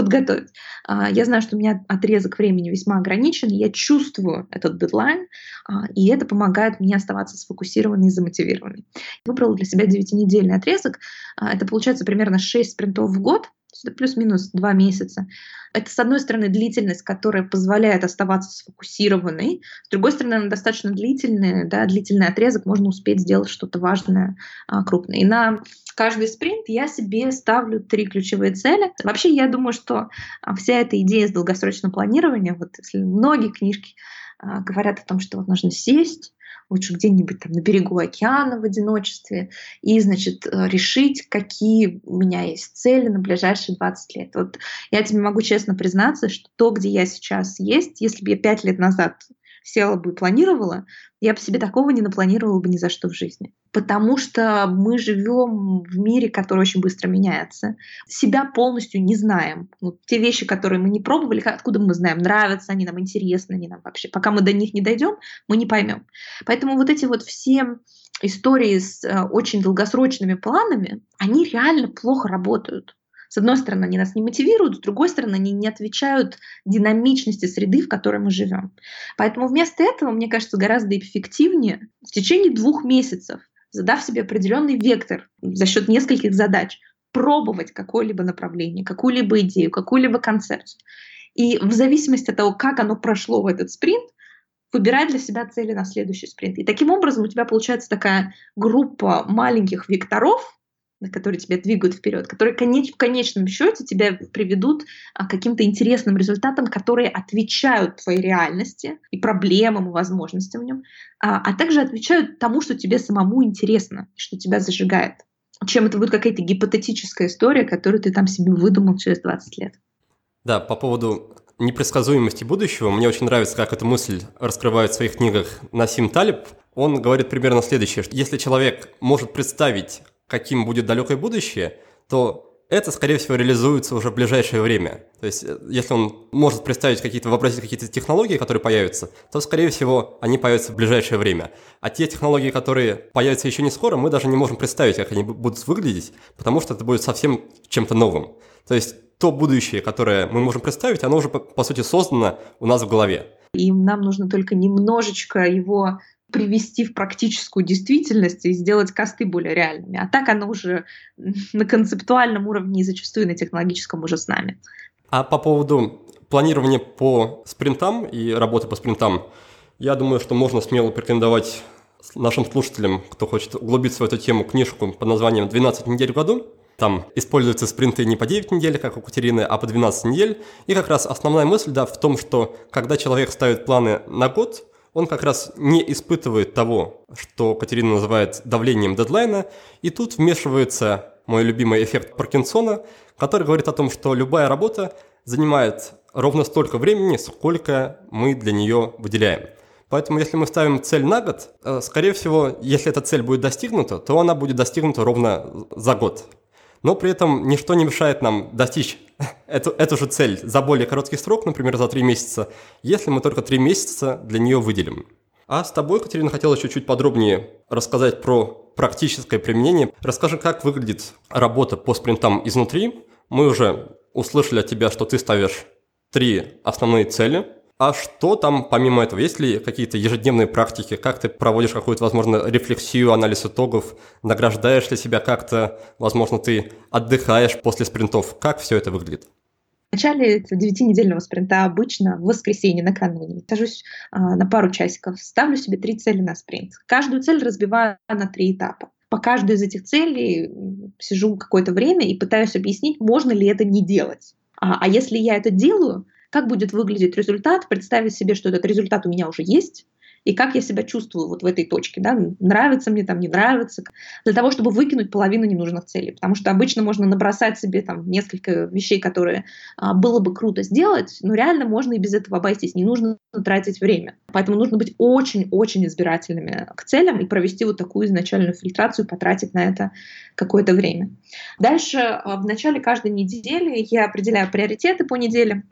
подготовить. А, я знаю, что у меня отрезок времени весьма ограничен, я чувствую этот дедлайн, а, и это помогает мне оставаться сфокусированной и замотивированной. Выбрала для себя 9-недельный отрезок. А, это получается примерно 6 спринтов в год, это плюс-минус 2 месяца. Это, с одной стороны, длительность, которая позволяет оставаться сфокусированной, с другой стороны, она достаточно длительная, да, длительный отрезок, можно успеть сделать что-то важное, крупное. И на каждый спринт я себе ставлю три ключевые цели. Вообще, я думаю, что а, вся эта идея с долгосрочным планированием, вот если многие книжки а, говорят о том, что вот нужно сесть, лучше где-нибудь там на берегу океана в одиночестве, и, значит, э, решить, какие у меня есть цели на ближайшие 20 лет. Вот я тебе могу честно признаться, что то, где я сейчас есть, если бы я 5 лет назад села бы и планировала, я бы себе такого не напланировала бы ни за что в жизни. Потому что мы живем в мире, который очень быстро меняется. Себя полностью не знаем. Ну, те вещи, которые мы не пробовали, откуда мы знаем, нравятся они нам, интересны они нам вообще. Пока мы до них не дойдем, мы не поймем. Поэтому вот эти вот все истории с э, очень долгосрочными планами, они реально плохо работают. С одной стороны, они нас не мотивируют, с другой стороны, они не отвечают динамичности среды, в которой мы живем. Поэтому вместо этого, мне кажется, гораздо эффективнее в течение двух месяцев, задав себе определенный вектор за счет нескольких задач, пробовать какое-либо направление, какую-либо идею, какую-либо концепцию. И в зависимости от того, как оно прошло в этот спринт, выбирать для себя цели на следующий спринт. И таким образом у тебя получается такая группа маленьких векторов, которые тебя двигают вперед, которые конеч, в конечном счете тебя приведут а, к каким-то интересным результатам, которые отвечают твоей реальности и проблемам, и возможностям в нем, а, а также отвечают тому, что тебе самому интересно, что тебя зажигает. Чем это будет какая-то гипотетическая история, которую ты там себе выдумал через 20 лет. Да, по поводу непредсказуемости будущего, мне очень нравится, как эту мысль раскрывает в своих книгах Насим Талиб. Он говорит примерно следующее, что если человек может представить каким будет далекое будущее, то это, скорее всего, реализуется уже в ближайшее время. То есть, э, если он может представить какие-то, вообразить какие-то технологии, которые появятся, то, скорее всего, они появятся в ближайшее время. А те технологии, которые появятся еще не скоро, мы даже не можем представить, как они будут выглядеть, потому что это будет совсем чем-то новым. То есть, то будущее, которое мы можем представить, оно уже, по, сути, создано у нас в голове. И нам нужно только немножечко его привести в практическую действительность и сделать косты более реальными. А так оно уже на концептуальном уровне и зачастую на технологическом уже с нами. А по поводу планирования по спринтам и работы по спринтам, я думаю, что можно смело претендовать нашим слушателям, кто хочет углубиться в эту тему, книжку под названием «12 недель в году». Там используются спринты не по 9 недель, как у Катерины, а по 12 недель. И как раз основная мысль да, в том, что когда человек ставит планы на год, он как раз не испытывает того, что Катерина называет давлением дедлайна, и тут вмешивается мой любимый эффект Паркинсона, который говорит о том, что любая работа занимает ровно столько времени, сколько мы для нее выделяем. Поэтому если мы ставим цель на год, э, скорее всего, если эта цель будет достигнута, то она будет достигнута ровно за год но при этом ничто не мешает нам достичь эту, эту же цель за более короткий срок, например, за три месяца, если мы только три месяца для нее выделим. А с тобой, Катерина, хотела чуть-чуть подробнее рассказать про практическое применение. Расскажи, как выглядит работа по спринтам изнутри. Мы уже услышали от тебя, что ты ставишь три основные цели – а что там помимо этого? Есть ли какие-то ежедневные практики? Как ты проводишь какую-то, возможно, рефлексию, анализ итогов? Награждаешь ли себя как-то? Возможно, ты отдыхаешь после спринтов? Как все это выглядит? В начале девятинедельного спринта обычно в воскресенье накануне сажусь а, на пару часиков, ставлю себе три цели на спринт. Каждую цель разбиваю на три этапа. По каждой из этих целей сижу какое-то время и пытаюсь объяснить, можно ли это не делать. А, а если я это делаю, как будет выглядеть результат, представить себе, что этот результат у меня уже есть, и как я себя чувствую вот в этой точке, да, нравится мне там, не нравится, для того, чтобы выкинуть половину ненужных целей, потому что обычно можно набросать себе там несколько вещей, которые а, было бы круто сделать, но реально можно и без этого обойтись, не нужно тратить время. Поэтому нужно быть очень-очень избирательными к целям и провести вот такую изначальную фильтрацию, потратить на это какое-то время. Дальше а, в начале каждой недели я определяю приоритеты по неделе,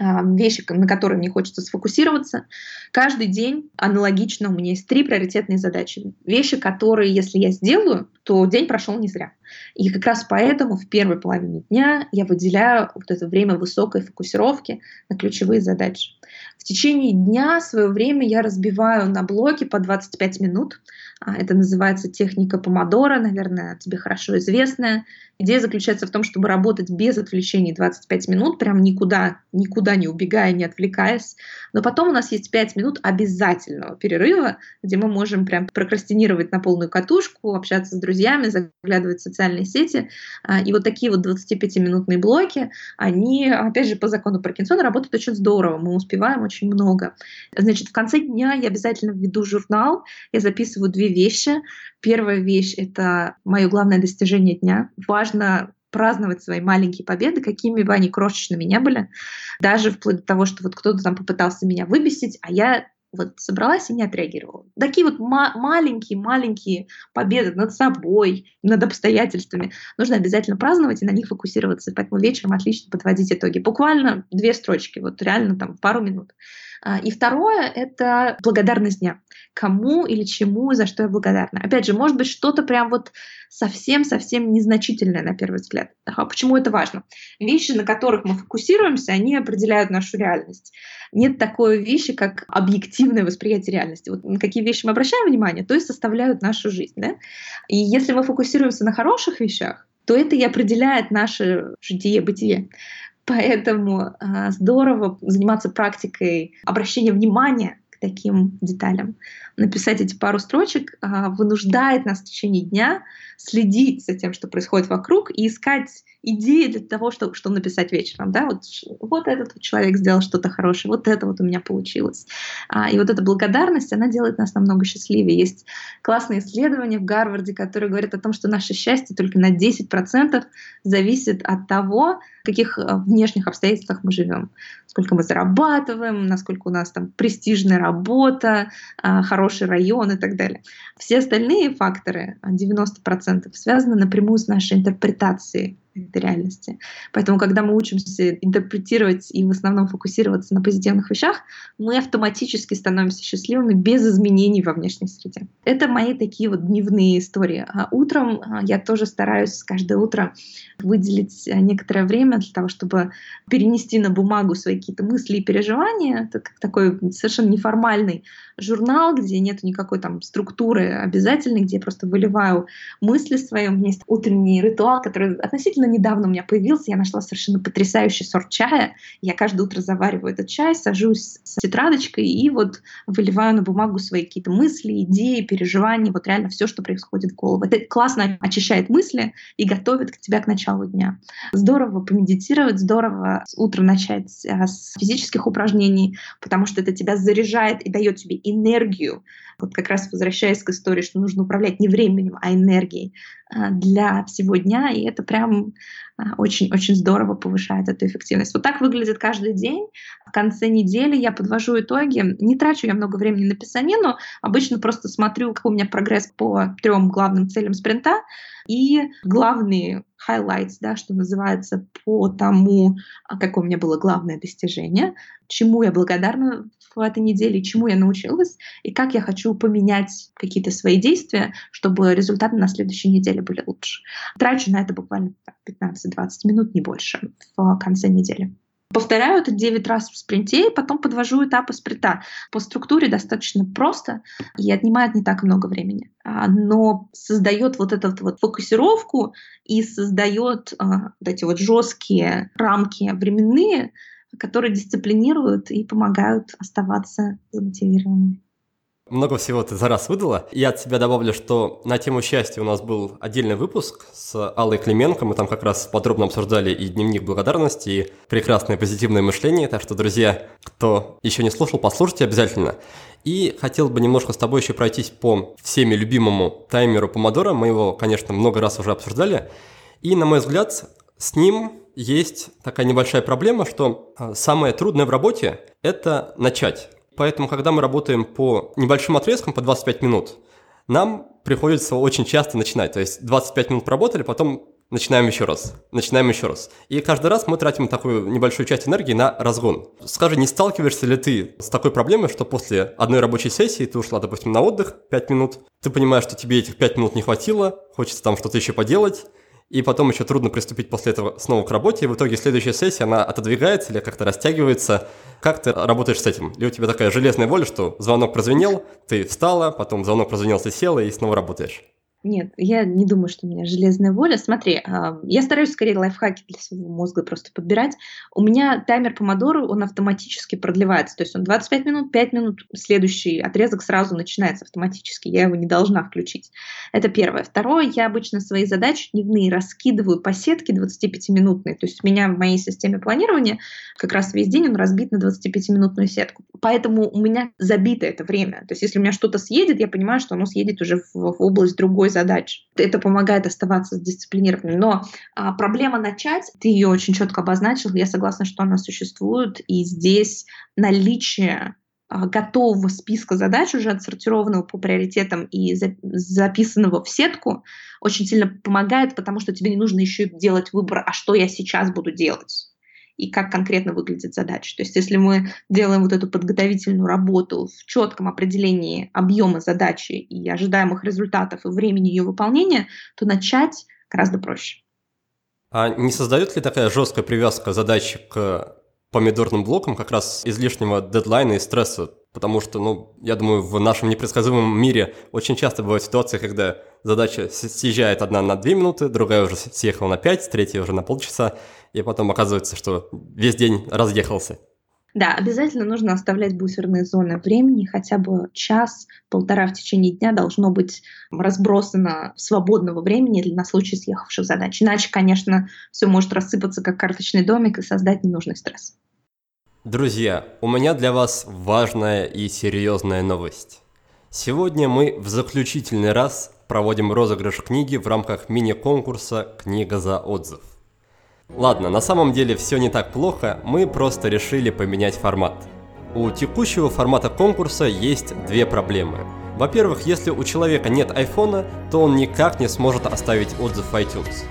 вещи, на которые мне хочется сфокусироваться. Каждый день аналогично у меня есть три приоритетные задачи. Вещи, которые, если я сделаю, то день прошел не зря. И как раз поэтому в первой половине дня я выделяю вот это время высокой фокусировки на ключевые задачи. В течение дня свое время я разбиваю на блоки по 25 минут. А, это называется техника помодора, наверное, тебе хорошо известная. Идея заключается в том, чтобы работать без отвлечений 25 минут, прям никуда, никуда не убегая, не отвлекаясь. Но потом у нас есть 5 минут обязательного перерыва, где мы можем прям прокрастинировать на полную катушку, общаться с друзьями, заглядывать в социальные сети. А, и вот такие вот 25-минутные блоки, они, опять же, по закону Паркинсона работают очень здорово. Мы успеваем очень много. Значит, в конце дня я обязательно веду журнал, я записываю две вещи. Первая вещь — это мое главное достижение дня. Важно праздновать свои маленькие победы, какими бы они крошечными не были, даже вплоть до того, что вот кто-то там попытался меня выбесить, а я вот собралась и не отреагировала. Такие вот маленькие-маленькие победы над собой, над обстоятельствами нужно обязательно праздновать и на них фокусироваться. Поэтому вечером отлично подводить итоги. Буквально две строчки, вот реально там пару минут. А, и второе — это благодарность дня. Кому или чему, за что я благодарна. Опять же, может быть, что-то прям вот совсем-совсем незначительное на первый взгляд. А почему это важно? Вещи, на которых мы фокусируемся, они определяют нашу реальность. Нет такой вещи, как объективное восприятие реальности. Вот на какие вещи мы обращаем внимание, то и составляют нашу жизнь. Да? И если мы фокусируемся на хороших вещах, то это и определяет наше житие-бытие. Поэтому э, здорово заниматься практикой обращения внимания к таким деталям. Написать эти пару строчек э, вынуждает нас в течение дня следить за тем, что происходит вокруг, и искать идеи для того, что, что написать вечером. Да? Вот, вот этот человек сделал что-то хорошее, вот это вот у меня получилось. А, и вот эта благодарность, она делает нас намного счастливее. Есть классные исследования в Гарварде, которые говорят о том, что наше счастье только на 10% зависит от того, каких э, внешних обстоятельствах мы живем. Сколько мы зарабатываем, насколько у нас там престижная работа, а, хороший район и так далее. Все остальные факторы, 90%, связаны напрямую с нашей интерпретацией этой реальности. Поэтому, когда мы учимся интерпретировать и в основном фокусироваться на позитивных вещах, мы автоматически становимся счастливыми без изменений во внешней среде. Это мои такие вот дневные истории. А утром а, я тоже стараюсь каждое утро выделить а, некоторое время для того, чтобы перенести на бумагу свои какие-то мысли и переживания. Это как такой совершенно неформальный журнал, где нет никакой там структуры обязательной, где я просто выливаю мысли свои. У меня есть утренний ритуал, который относительно недавно у меня появился. Я нашла совершенно потрясающий сорт чая. Я каждое утро завариваю этот чай, сажусь с тетрадочкой и вот выливаю на бумагу свои какие-то мысли, идеи, переживания, вот реально все, что происходит в голову. Это классно очищает мысли и готовит к тебя к началу дня. Здорово помедитировать, здорово с утра начать а, с физических упражнений, потому что это тебя заряжает и дает тебе энергию. Вот как раз возвращаясь к истории, что нужно управлять не временем, а энергией для всего дня, и это прям очень-очень здорово повышает эту эффективность. Вот так выглядит каждый день. Конце недели я подвожу итоги. Не трачу я много времени на писанину, обычно просто смотрю, какой у меня прогресс по трем главным целям спринта, и главные highlights, да, что называется, по тому, а, какое у меня было главное достижение, чему я благодарна в этой неделе, чему я научилась, и как я хочу поменять какие-то свои действия, чтобы результаты на следующей неделе были лучше. Трачу на это буквально 15-20 минут, не больше, в конце недели. Повторяю это 9 раз в спринте, и потом подвожу этапы спринта. По структуре достаточно просто и отнимает не так много времени. А, но создает вот эту вот фокусировку и создает а, вот эти вот жесткие рамки временные, которые дисциплинируют и помогают оставаться замотивированными много всего ты за раз выдала. Я от себя добавлю, что на тему счастья у нас был отдельный выпуск с Аллой Клименко. Мы там как раз подробно обсуждали и дневник благодарности, и прекрасное позитивное мышление. Так что, друзья, кто еще не слушал, послушайте обязательно. И хотел бы немножко с тобой еще пройтись по всеми любимому таймеру помодора. Мы его, конечно, много раз уже обсуждали. И, на мой взгляд, с ним есть такая небольшая проблема, что а, самое трудное в работе – это начать. Поэтому, когда мы работаем по небольшим отрезкам, по 25 минут, нам приходится очень часто начинать. То есть 25 минут поработали, потом начинаем еще раз, начинаем еще раз. И каждый раз мы тратим такую небольшую часть энергии на разгон. Скажи, не сталкиваешься ли ты с такой проблемой, что после одной рабочей сессии ты ушла, допустим, на отдых 5 минут, ты понимаешь, что тебе этих 5 минут не хватило, хочется там что-то еще поделать, и потом еще трудно приступить после этого снова к работе, и в итоге следующая сессия, она отодвигается или как-то растягивается. Как ты работаешь с этим? Или у тебя такая железная воля, что звонок прозвенел, ты встала, потом звонок прозвенел, ты села и снова работаешь? Нет, я не думаю, что у меня железная воля. Смотри, а, я стараюсь скорее лайфхаки для своего мозга просто подбирать. У меня таймер помодору, он автоматически продлевается. То есть он 25 минут, 5 минут, следующий отрезок сразу начинается автоматически. Я его не должна включить. Это первое. Второе, я обычно свои задачи дневные раскидываю по сетке 25-минутные. То есть у меня в моей системе планирования как раз весь день он разбит на 25-минутную сетку. Поэтому у меня забито это время. То есть если у меня что-то съедет, я понимаю, что оно съедет уже в, в область другой задач. Это помогает оставаться дисциплинированным. Но а, проблема начать, ты ее очень четко обозначил, я согласна, что она существует, и здесь наличие а, готового списка задач, уже отсортированного по приоритетам и записанного в сетку, очень сильно помогает, потому что тебе не нужно еще делать выбор, а что я сейчас буду делать и как конкретно выглядит задача. То есть если мы делаем вот эту подготовительную работу в четком определении объема задачи и ожидаемых результатов и времени ее выполнения, то начать гораздо проще. А не создает ли такая жесткая привязка задачи к помидорным блокам как раз излишнего дедлайна и стресса? Потому что, ну, я думаю, в нашем непредсказуемом мире очень часто бывают ситуации, когда задача съезжает одна на две минуты, другая уже съехала на пять, третья уже на полчаса, и потом оказывается, что весь день разъехался. Да, обязательно нужно оставлять буферные зоны времени, хотя бы час-полтора в течение дня должно быть разбросано свободного времени на случай съехавших задач. Иначе, конечно, все может рассыпаться как карточный домик и создать ненужный стресс. Друзья, у меня для вас важная и серьезная новость. Сегодня мы в заключительный раз проводим розыгрыш книги в рамках мини-конкурса «Книга за отзыв». Ладно, на самом деле все не так плохо, мы просто решили поменять формат. У текущего формата конкурса есть две проблемы. Во-первых, если у человека нет айфона, то он никак не сможет оставить отзыв в iTunes.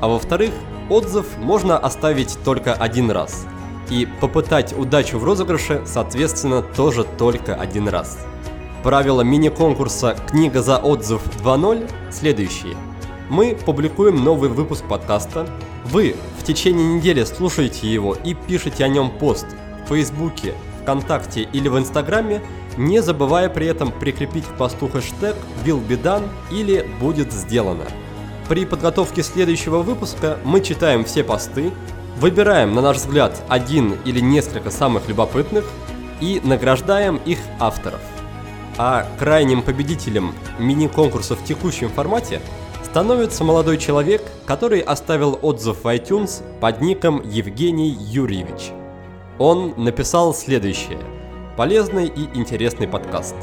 А во-вторых, отзыв можно оставить только один раз. И попытать удачу в розыгрыше, соответственно, тоже только один раз. Правила мини-конкурса «Книга за отзыв 2.0» следующие. Мы публикуем новый выпуск подкаста, вы в течение недели слушаете его и пишете о нем пост в Фейсбуке, ВКонтакте или в Инстаграме, не забывая при этом прикрепить к посту хэштег «Will be done» или «Будет сделано». При подготовке следующего выпуска мы читаем все посты, выбираем, на наш взгляд, один или несколько самых любопытных и награждаем их авторов. А крайним победителем мини-конкурса в текущем формате – становится молодой человек, который оставил отзыв в iTunes под ником Евгений Юрьевич. Он написал следующее. Полезный и интересный подкаст.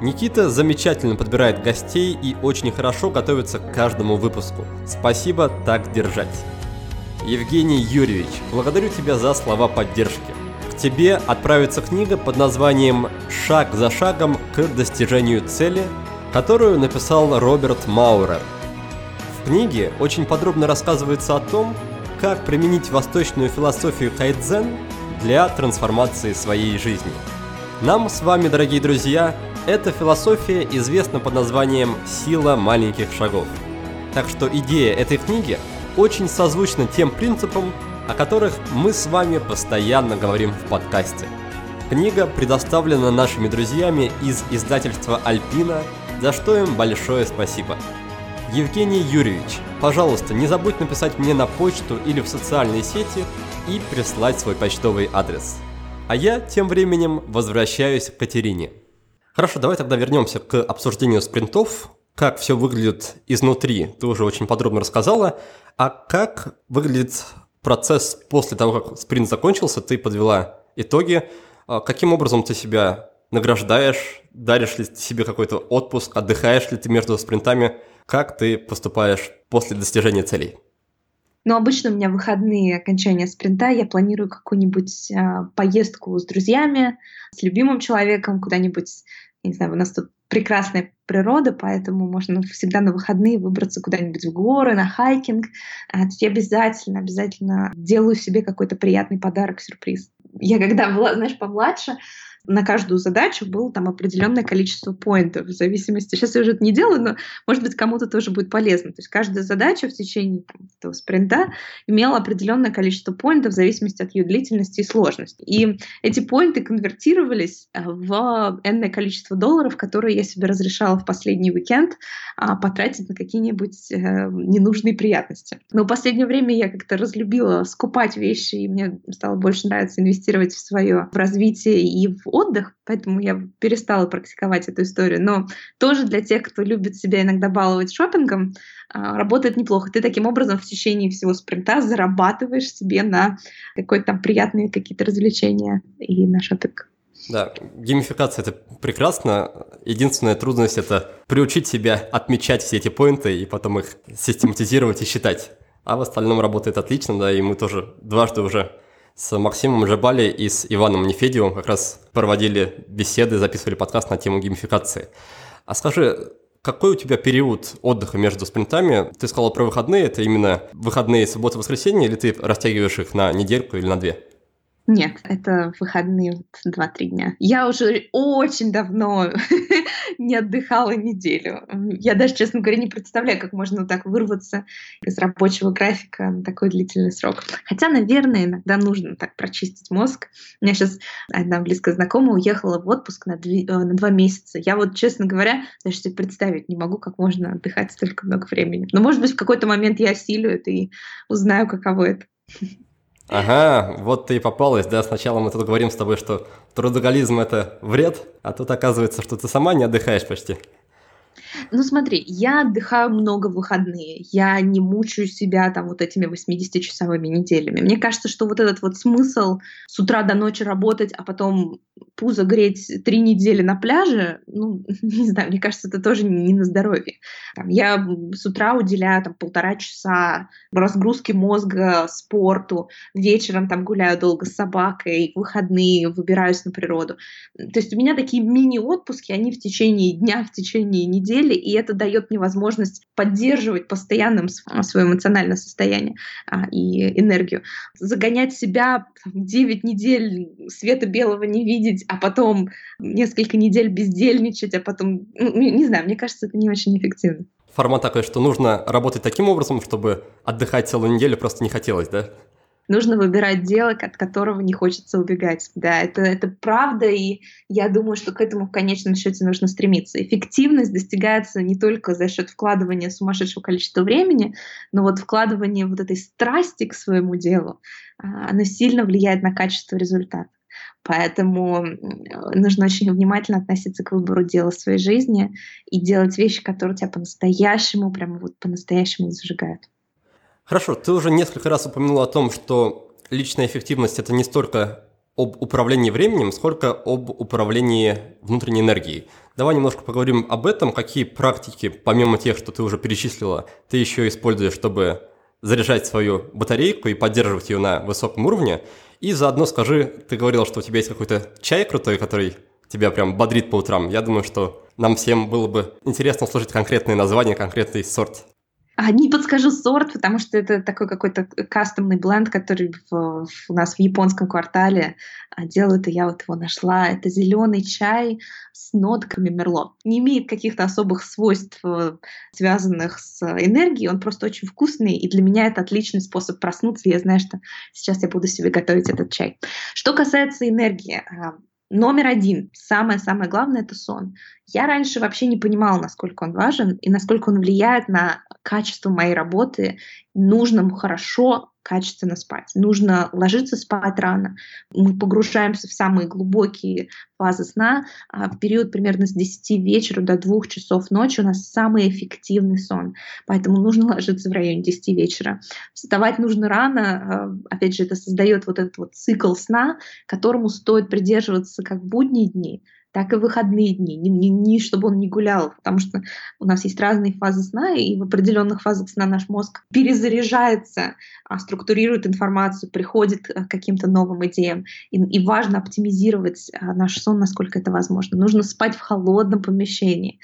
Никита замечательно подбирает гостей и очень хорошо готовится к каждому выпуску. Спасибо, так держать. Евгений Юрьевич, благодарю тебя за слова поддержки. К тебе отправится книга под названием «Шаг за шагом к достижению цели», которую написал Роберт Маурер – в книге очень подробно рассказывается о том, как применить восточную философию кайдзен для трансформации своей жизни. Нам с вами, дорогие друзья, эта философия известна под названием «Сила маленьких шагов». Так что идея этой книги очень созвучна тем принципам, о которых мы с вами постоянно говорим в подкасте. Книга предоставлена нашими друзьями из издательства «Альпина», за что им большое спасибо. Евгений Юрьевич, пожалуйста, не забудь написать мне на почту или в социальные сети и прислать свой почтовый адрес. А я тем временем возвращаюсь к Катерине. Хорошо, давай тогда вернемся к обсуждению спринтов. Как все выглядит изнутри, ты уже очень подробно рассказала. А как выглядит процесс после того, как спринт закончился, ты подвела итоги. А каким образом ты себя награждаешь, даришь ли себе какой-то отпуск, отдыхаешь ли ты между спринтами – как ты поступаешь после достижения целей? Ну, обычно у меня выходные окончания спринта, я планирую какую-нибудь э, поездку с друзьями, с любимым человеком куда-нибудь, не знаю, у нас тут прекрасная природа, поэтому можно всегда на выходные выбраться куда-нибудь в горы, на хайкинг. А, я обязательно, обязательно делаю себе какой-то приятный подарок, сюрприз. Я когда была, знаешь, помладше, на каждую задачу было там определенное количество поинтов в зависимости. Сейчас я уже это не делаю, но, может быть, кому-то тоже будет полезно. То есть каждая задача в течение там, этого спринта имела определенное количество поинтов в зависимости от ее длительности и сложности. И эти поинты конвертировались э, в энное количество долларов, которые я себе разрешала в последний уикенд потратить на какие-нибудь э, ненужные приятности. Но в последнее время я как-то разлюбила скупать вещи, и мне стало больше нравиться инвестировать в свое в развитие и в отдых, поэтому я перестала практиковать эту историю. Но тоже для тех, кто любит себя иногда баловать шопингом, а, работает неплохо. Ты таким образом в течение всего спринта зарабатываешь себе на какие-то там приятные какие-то развлечения и на шопинг. Да, геймификация это прекрасно. Единственная трудность это приучить себя отмечать все эти поинты и потом их систематизировать и считать. А в остальном работает отлично, да, и мы тоже дважды уже с Максимом Жабали и с Иваном Нефедевым как раз проводили беседы, записывали подкаст на тему геймификации. А скажи, какой у тебя период отдыха между спринтами? Ты сказал про выходные, это именно выходные суббота-воскресенье, или ты растягиваешь их на недельку или на две? Нет, это выходные вот 2-3 дня. Я уже очень давно не отдыхала неделю. Я даже, честно говоря, не представляю, как можно так вырваться из рабочего графика на такой длительный срок. Хотя, наверное, иногда нужно так прочистить мозг. У меня сейчас одна близкая знакомая уехала в отпуск на, дви, э, на два месяца. Я вот, честно говоря, даже себе представить не могу, как можно отдыхать столько много времени. Но, может быть, в какой-то момент я осилю это и узнаю, каково это. Ага, вот ты и попалась, да? Сначала мы тут говорим с тобой, что трудоголизм – это вред, а тут оказывается, что ты сама не отдыхаешь почти. Ну смотри, я отдыхаю много в выходные, я не мучаю себя там вот этими 80-часовыми неделями. Мне кажется, что вот этот вот смысл с утра до ночи работать, а потом пузо греть три недели на пляже, ну, не знаю, мне кажется, это тоже не на здоровье. Там, я с утра уделяю там полтора часа разгрузке мозга, спорту, вечером там гуляю долго с собакой, в выходные выбираюсь на природу. То есть у меня такие мини-отпуски, они в течение дня, в течение недели, и это дает мне возможность поддерживать постоянным свое эмоциональное состояние а, и энергию. Загонять себя там, 9 недель света белого не видеть, а потом несколько недель бездельничать, а потом, ну, не знаю, мне кажется, это не очень эффективно. Формат такой, что нужно работать таким образом, чтобы отдыхать целую неделю просто не хотелось, да? Нужно выбирать дело, от которого не хочется убегать. Да, это, это правда, и я думаю, что к этому в конечном счете нужно стремиться. Эффективность достигается не только за счет вкладывания сумасшедшего количества времени, но вот вкладывание вот этой страсти к своему делу, а, оно сильно влияет на качество результата. Поэтому нужно очень внимательно относиться к выбору дела своей жизни и делать вещи, которые тебя по-настоящему, прямо вот по-настоящему зажигают. Хорошо, ты уже несколько раз упомянул о том, что личная эффективность – это не столько об управлении временем, сколько об управлении внутренней энергией. Давай немножко поговорим об этом. Какие практики, помимо тех, что ты уже перечислила, ты еще используешь, чтобы заряжать свою батарейку и поддерживать ее на высоком уровне? И заодно скажи, ты говорил, что у тебя есть какой-то чай крутой, который тебя прям бодрит по утрам. Я думаю, что нам всем было бы интересно услышать конкретное название, конкретный сорт. А, не подскажу сорт, потому что это такой какой-то кастомный бленд, который в, у нас в японском квартале а, делают, и я вот его нашла. Это зеленый чай с нотками мерло. Не имеет каких-то особых свойств, э, связанных с энергией, он просто очень вкусный, и для меня это отличный способ проснуться. Я знаю, что сейчас я буду себе готовить этот чай. Что касается энергии, а, Номер один, самое-самое главное, это сон. Я раньше вообще не понимала, насколько он важен и насколько он влияет на качество моей работы. Нужно хорошо качественно спать. Нужно ложиться спать рано. Мы погружаемся в самые глубокие фазы сна. А в период примерно с 10 вечера до 2 часов ночи у нас самый эффективный сон. Поэтому нужно ложиться в районе 10 вечера. Вставать нужно рано. А, опять же, это создает вот этот вот цикл сна, которому стоит придерживаться как в будние дни, так и выходные дни, не, не, не чтобы он не гулял, потому что у нас есть разные фазы сна, и в определенных фазах сна наш мозг перезаряжается, а, структурирует информацию, приходит э, к каким-то новым идеям. И, и важно оптимизировать а, наш сон, насколько это возможно. Нужно спать в холодном помещении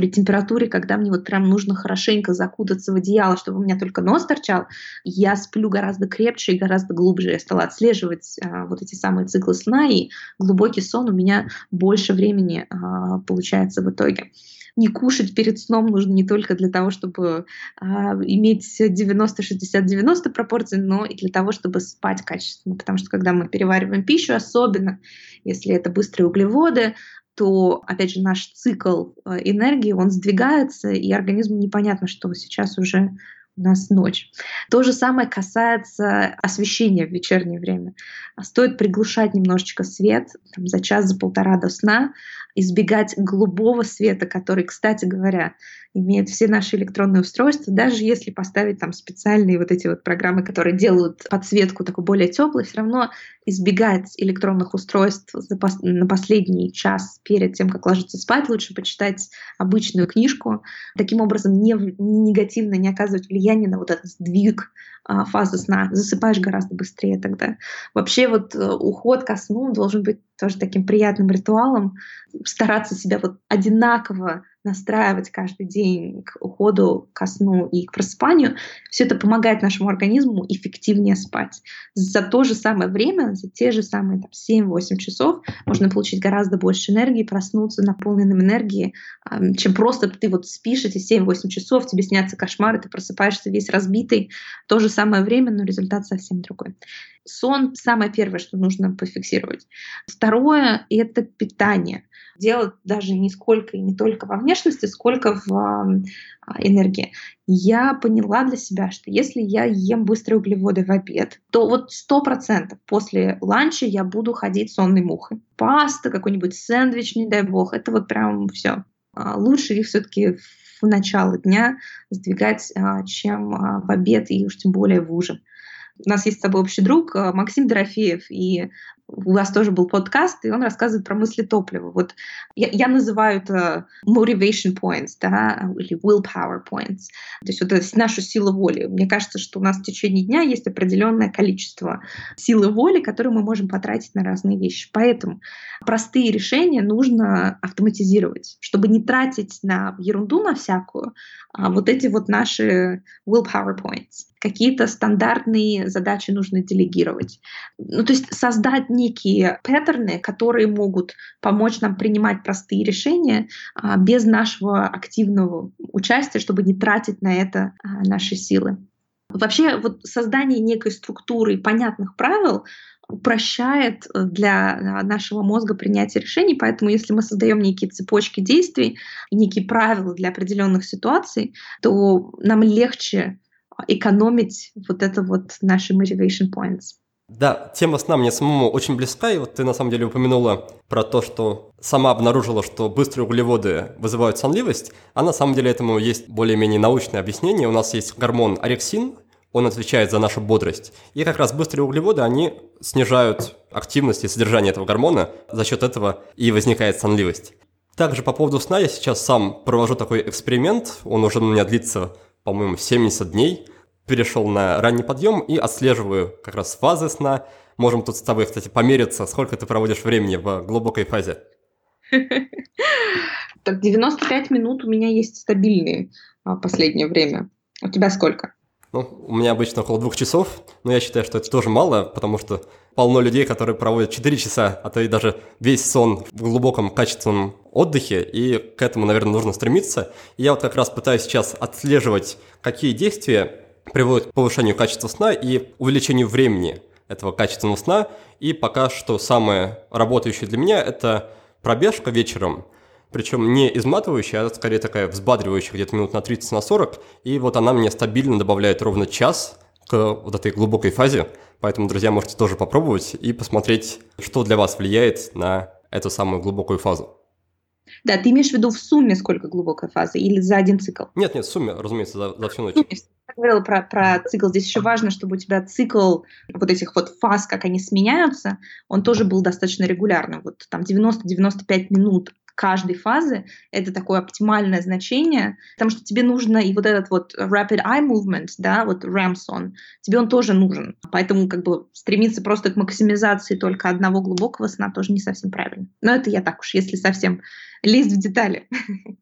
при температуре, когда мне вот прям нужно хорошенько закутаться в одеяло, чтобы у меня только нос торчал, я сплю гораздо крепче и гораздо глубже. Я стала отслеживать а, вот эти самые циклы сна, и глубокий сон у меня больше времени а, получается в итоге не кушать перед сном нужно не только для того, чтобы а, иметь 90-60-90 пропорций, но и для того, чтобы спать качественно. Потому что когда мы перевариваем пищу, особенно если это быстрые углеводы, то, опять же, наш цикл э, энергии, он сдвигается, и организму непонятно, что сейчас уже у нас ночь. То же самое касается освещения в вечернее время. Стоит приглушать немножечко свет там, за час, за полтора до сна, избегать голубого света, который, кстати говоря, имеет все наши электронные устройства, даже если поставить там специальные вот эти вот программы, которые делают подсветку такой более теплой, все равно избегать электронных устройств на последний час перед тем, как ложиться спать, лучше почитать обычную книжку. Таким образом, не, негативно не оказывать влияние на вот этот сдвиг а, фазы сна. Засыпаешь гораздо быстрее тогда. Вообще вот э, уход ко сну должен быть тоже таким приятным ритуалом. Стараться себя вот одинаково настраивать каждый день к уходу ко сну и к просыпанию, все это помогает нашему организму эффективнее спать. За то же самое время, за те же самые там, 7-8 часов можно получить гораздо больше энергии, проснуться наполненным энергией, чем просто ты вот спишь эти 7-8 часов, тебе снятся кошмары, ты просыпаешься весь разбитый. То же самое время, но результат совсем другой. Сон — самое первое, что нужно пофиксировать. Второе — это питание. Дело даже не сколько и не только во внешности, сколько в а, энергии. Я поняла для себя, что если я ем быстрые углеводы в обед, то вот сто процентов после ланча я буду ходить сонной мухой. Паста, какой-нибудь сэндвич, не дай бог, это вот прям все. А, лучше их все-таки в начало дня сдвигать, а, чем в обед и уж тем более в ужин. У нас есть с тобой общий друг Максим Дорофеев, и у вас тоже был подкаст, и он рассказывает про мысли топлива. Вот я, я называю это motivation points, да, или willpower points. То есть вот это нашу силу воли. Мне кажется, что у нас в течение дня есть определенное количество силы воли, которые мы можем потратить на разные вещи. Поэтому простые решения нужно автоматизировать, чтобы не тратить на ерунду на всякую, а вот эти вот наши willpower points. Какие-то стандартные задачи нужно делегировать. Ну, то есть создать некие паттерны, которые могут помочь нам принимать простые решения а, без нашего активного участия, чтобы не тратить на это а, наши силы. Вообще вот создание некой структуры и понятных правил упрощает э, для а, нашего мозга принятие решений, поэтому если мы создаем некие цепочки действий, некие правила для определенных ситуаций, то нам легче экономить вот это вот наши motivation points. Да, тема сна мне самому очень близка, и вот ты на самом деле упомянула про то, что сама обнаружила, что быстрые углеводы вызывают сонливость, а на самом деле этому есть более-менее научное объяснение. У нас есть гормон орексин, он отвечает за нашу бодрость. И как раз быстрые углеводы, они снижают активность и содержание этого гормона, за счет этого и возникает сонливость. Также по поводу сна я сейчас сам провожу такой эксперимент, он уже у меня длится, по-моему, 70 дней – перешел на ранний подъем и отслеживаю как раз фазы сна. Можем тут с тобой, кстати, помериться, сколько ты проводишь времени в глубокой фазе. Так, 95 минут у меня есть стабильные а, последнее время. У тебя сколько? Ну, у меня обычно около двух часов, но я считаю, что это тоже мало, потому что полно людей, которые проводят 4 часа, а то и даже весь сон в глубоком качественном отдыхе, и к этому, наверное, нужно стремиться. И я вот как раз пытаюсь сейчас отслеживать, какие действия приводит к повышению качества сна и увеличению времени этого качественного сна. И пока что самое работающее для меня – это пробежка вечером, причем не изматывающая, а скорее такая взбадривающая где-то минут на 30 на 40. И вот она мне стабильно добавляет ровно час к вот этой глубокой фазе. Поэтому, друзья, можете тоже попробовать и посмотреть, что для вас влияет на эту самую глубокую фазу. Да, ты имеешь в виду в сумме сколько глубокая фаза или за один цикл? Нет, нет, в сумме, разумеется, за, за всю ночь. Говорила про, про цикл. Здесь еще важно, чтобы у тебя цикл вот этих вот фаз, как они сменяются, он тоже был достаточно регулярным. Вот там 90-95 минут каждой фазы это такое оптимальное значение, потому что тебе нужно и вот этот вот rapid eye movement, да, вот сон, тебе он тоже нужен. Поэтому как бы стремиться просто к максимизации только одного глубокого сна тоже не совсем правильно. Но это я так уж, если совсем лезть в детали.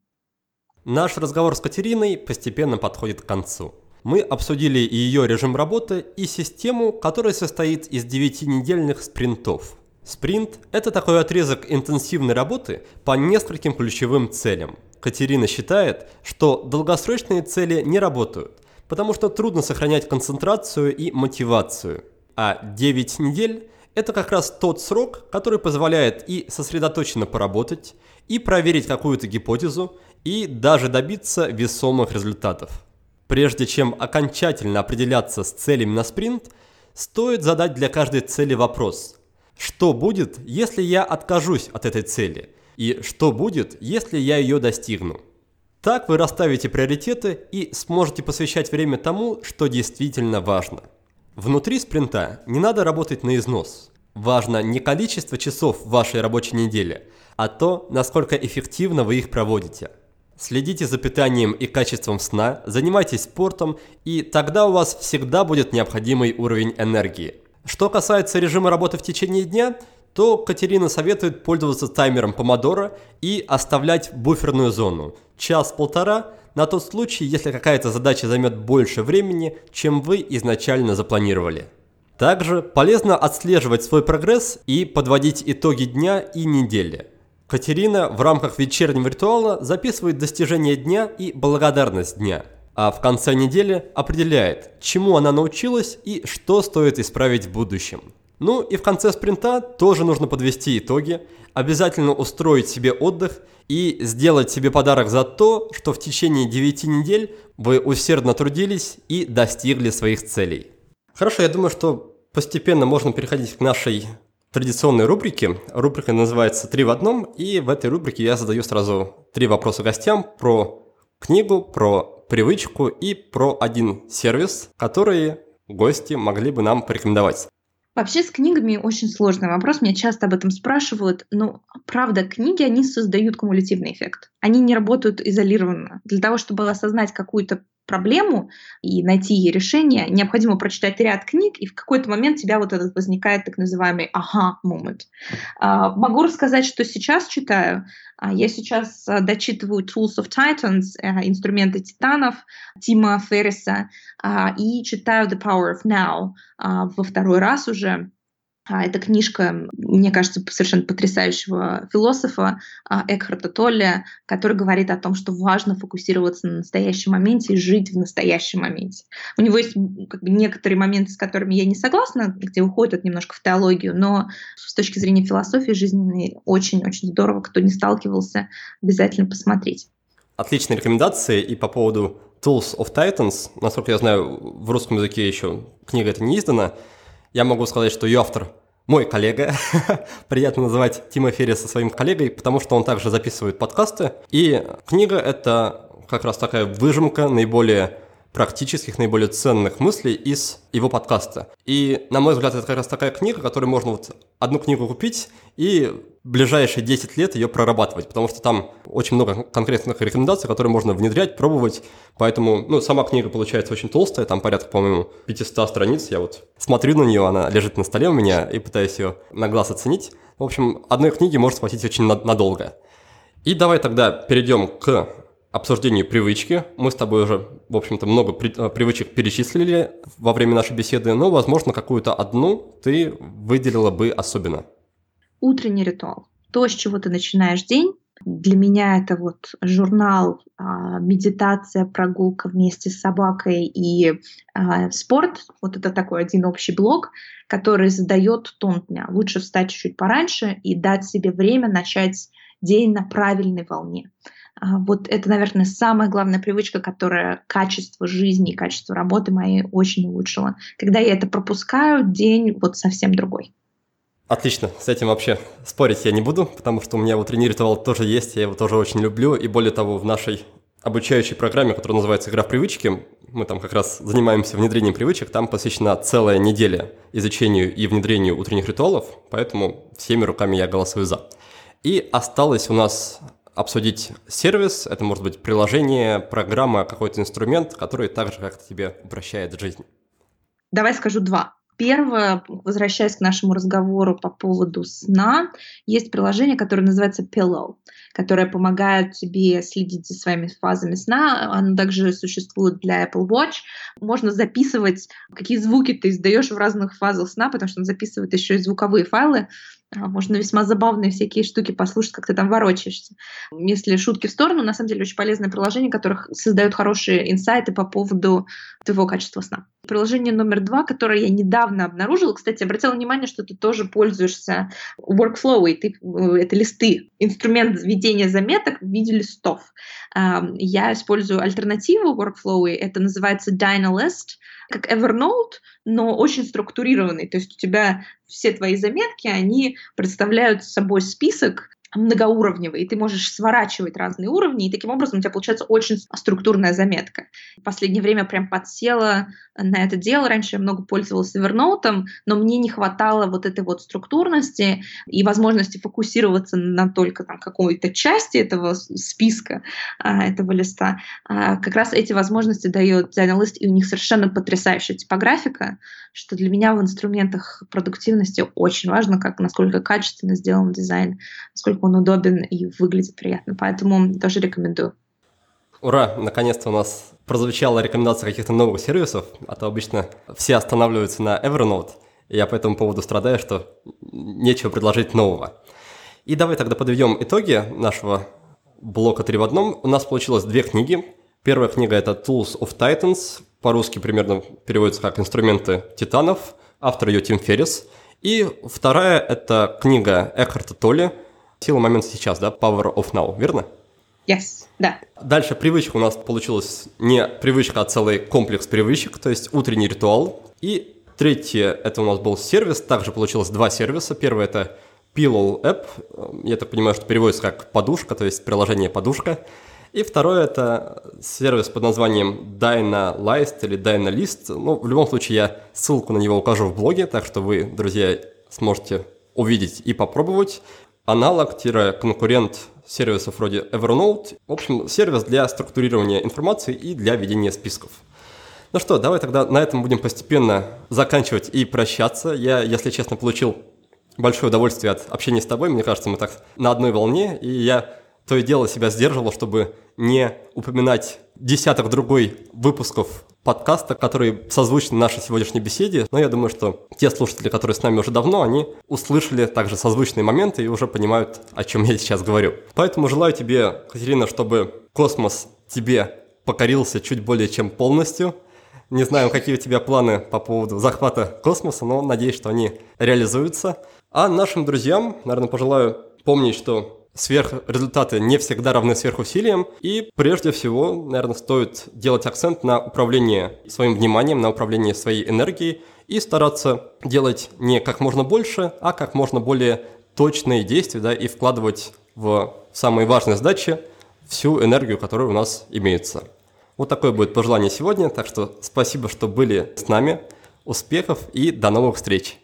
Наш разговор с Катериной постепенно подходит к концу. Мы обсудили ее режим работы и систему, которая состоит из 9-недельных спринтов – Спринт – это такой отрезок интенсивной работы по нескольким ключевым целям. Катерина считает, что долгосрочные цели не работают, потому что трудно сохранять концентрацию и мотивацию. А 9 недель – это как раз тот срок, который позволяет и сосредоточенно поработать, и проверить какую-то гипотезу, и даже добиться весомых результатов. Прежде чем окончательно определяться с целями на спринт, стоит задать для каждой цели вопрос – что будет, если я откажусь от этой цели? И что будет, если я ее достигну? Так вы расставите приоритеты и сможете посвящать время тому, что действительно важно. Внутри спринта не надо работать на износ. важно не количество часов в вашей рабочей неделе, а то, насколько эффективно вы их проводите. Следите за питанием и качеством сна, занимайтесь спортом, и тогда у вас всегда будет необходимый уровень энергии. Что касается режима работы в течение дня, то Катерина советует пользоваться таймером помодора и оставлять буферную зону – час-полтора на тот случай, если какая-то задача займет больше времени, чем вы изначально запланировали. Также полезно отслеживать свой прогресс и подводить итоги дня и недели – Катерина в рамках вечернего ритуала записывает достижения дня и благодарность дня, а в конце недели определяет, чему она научилась и что стоит исправить в будущем. Ну и в конце спринта тоже нужно подвести итоги, обязательно устроить себе отдых и сделать себе подарок за то, что в течение 9 недель вы усердно трудились и достигли своих целей. Хорошо, я думаю, что постепенно можно переходить к нашей традиционной рубрики. Рубрика называется «Три в одном», и в этой рубрике я задаю сразу три вопроса гостям про книгу, про привычку и про один сервис, который гости могли бы нам порекомендовать. Вообще с книгами очень сложный вопрос, меня часто об этом спрашивают, но правда, книги, они создают кумулятивный эффект. Они не работают изолированно. Для того, чтобы осознать какую-то проблему и найти ей решение, необходимо прочитать ряд книг, и в какой-то момент тебя вот этот возникает так называемый ага момент. Uh, могу рассказать, что сейчас читаю. Uh, я сейчас uh, дочитываю Tools of Titans, инструменты титанов Тима Ферриса, и читаю The Power of Now во второй раз уже. А, это книжка, мне кажется, совершенно потрясающего философа а, Экхарта Толля, который говорит о том, что важно фокусироваться на настоящем моменте и жить в настоящем моменте. У него есть как бы, некоторые моменты, с которыми я не согласна, где уходит немножко в теологию, но с точки зрения философии жизненной очень-очень здорово. Кто не сталкивался, обязательно посмотреть. Отличные рекомендации. И по поводу Tools of Titans, насколько я знаю, в русском языке еще книга это не издана, я могу сказать, что ее автор мой коллега. Приятно называть Тима Ферриса своим коллегой, потому что он также записывает подкасты. И книга — это как раз такая выжимка наиболее практических, наиболее ценных мыслей из его подкаста. И, на мой взгляд, это как раз такая книга, которую можно вот одну книгу купить и ближайшие 10 лет ее прорабатывать, потому что там очень много конкретных рекомендаций, которые можно внедрять, пробовать. Поэтому, ну, сама книга получается очень толстая, там порядка, по-моему, 500 страниц. Я вот смотрю на нее, она лежит на столе у меня и пытаюсь ее на глаз оценить. В общем, одной книги может хватить очень надолго. И давай тогда перейдем к обсуждению привычки. Мы с тобой уже, в общем-то, много при, э, привычек перечислили во время нашей беседы, но, возможно, какую-то одну ты выделила бы особенно. Утренний ритуал. То, с чего ты начинаешь день. Для меня это вот журнал, а, медитация, прогулка вместе с собакой и а, спорт. Вот это такой один общий блок, который задает тон дня. Лучше встать чуть-чуть пораньше и дать себе время начать день на правильной волне. Вот это, наверное, самая главная привычка, которая качество жизни и качество работы моей очень улучшила. Когда я это пропускаю, день вот совсем другой. Отлично, с этим вообще спорить я не буду, потому что у меня утренний ритуал тоже есть, я его тоже очень люблю, и более того, в нашей обучающей программе, которая называется «Игра в привычки», мы там как раз занимаемся внедрением привычек, там посвящена целая неделя изучению и внедрению утренних ритуалов, поэтому всеми руками я голосую «за». И осталось у нас обсудить сервис, это может быть приложение, программа, какой-то инструмент, который также как-то тебе упрощает жизнь. Давай скажу два. Первое, возвращаясь к нашему разговору по поводу сна, есть приложение, которое называется Pillow, которое помогает тебе следить за своими фазами сна. Оно также существует для Apple Watch. Можно записывать, какие звуки ты издаешь в разных фазах сна, потому что он записывает еще и звуковые файлы. А, можно весьма забавные всякие штуки послушать, как ты там ворочаешься. Если шутки в сторону, на самом деле очень полезное приложение, которое создает хорошие инсайты по поводу твоего качества сна. Приложение номер два, которое я недавно обнаружила, кстати, обратила внимание, что ты тоже пользуешься workflow, и ты, э, это листы, инструмент ведения заметок в виде листов. Я использую альтернативу workflow, это называется Dynalist, как Evernote, но очень структурированный. То есть у тебя все твои заметки, они представляют собой список многоуровневый, и ты можешь сворачивать разные уровни, и таким образом у тебя получается очень структурная заметка. В последнее время прям подсела на это дело. Раньше я много пользовалась Evernote, но мне не хватало вот этой вот структурности и возможности фокусироваться на только там какой-то части этого списка, а, этого листа. А, как раз эти возможности дает Dynalist, и у них совершенно потрясающая типографика, что для меня в инструментах продуктивности очень важно, как насколько качественно сделан дизайн, насколько он удобен и выглядит приятно. Поэтому тоже рекомендую. Ура! Наконец-то у нас прозвучала рекомендация каких-то новых сервисов, а то обычно все останавливаются на Evernote. И я по этому поводу страдаю, что нечего предложить нового. И давай тогда подведем итоги нашего блока 3 в одном. У нас получилось две книги. Первая книга – это Tools of Titans, по-русски примерно переводится как «Инструменты титанов», автор ее Тим Феррис. И вторая – это книга Экхарта Толли «Сила момента сейчас», да, «Power of Now», верно? Yes, да. Дальше привычка у нас получилась не привычка, а целый комплекс привычек, то есть утренний ритуал. И третье, это у нас был сервис, также получилось два сервиса. Первый это Pillow App, я так понимаю, что переводится как подушка, то есть приложение подушка. И второе это сервис под названием Dynalist или Dynalist. Ну, в любом случае, я ссылку на него укажу в блоге, так что вы, друзья, сможете увидеть и попробовать. Аналог-конкурент сервисов вроде Evernote. В общем, сервис для структурирования информации и для ведения списков. Ну что, давай тогда на этом будем постепенно заканчивать и прощаться. Я, если честно, получил большое удовольствие от общения с тобой. Мне кажется, мы так на одной волне, и я то и дело себя сдерживал, чтобы не упоминать десяток другой выпусков подкаста, которые созвучны нашей сегодняшней беседе. Но я думаю, что те слушатели, которые с нами уже давно, они услышали также созвучные моменты и уже понимают, о чем я сейчас говорю. Поэтому желаю тебе, Катерина, чтобы космос тебе покорился чуть более чем полностью. Не знаю, какие у тебя планы по поводу захвата космоса, но надеюсь, что они реализуются. А нашим друзьям, наверное, пожелаю помнить, что сверхрезультаты не всегда равны сверхусилиям, и прежде всего, наверное, стоит делать акцент на управление своим вниманием, на управление своей энергией и стараться делать не как можно больше, а как можно более точные действия, да, и вкладывать в самые важные задачи всю энергию, которая у нас имеется. Вот такое будет пожелание сегодня, так что спасибо, что были с нами, успехов и до новых встреч!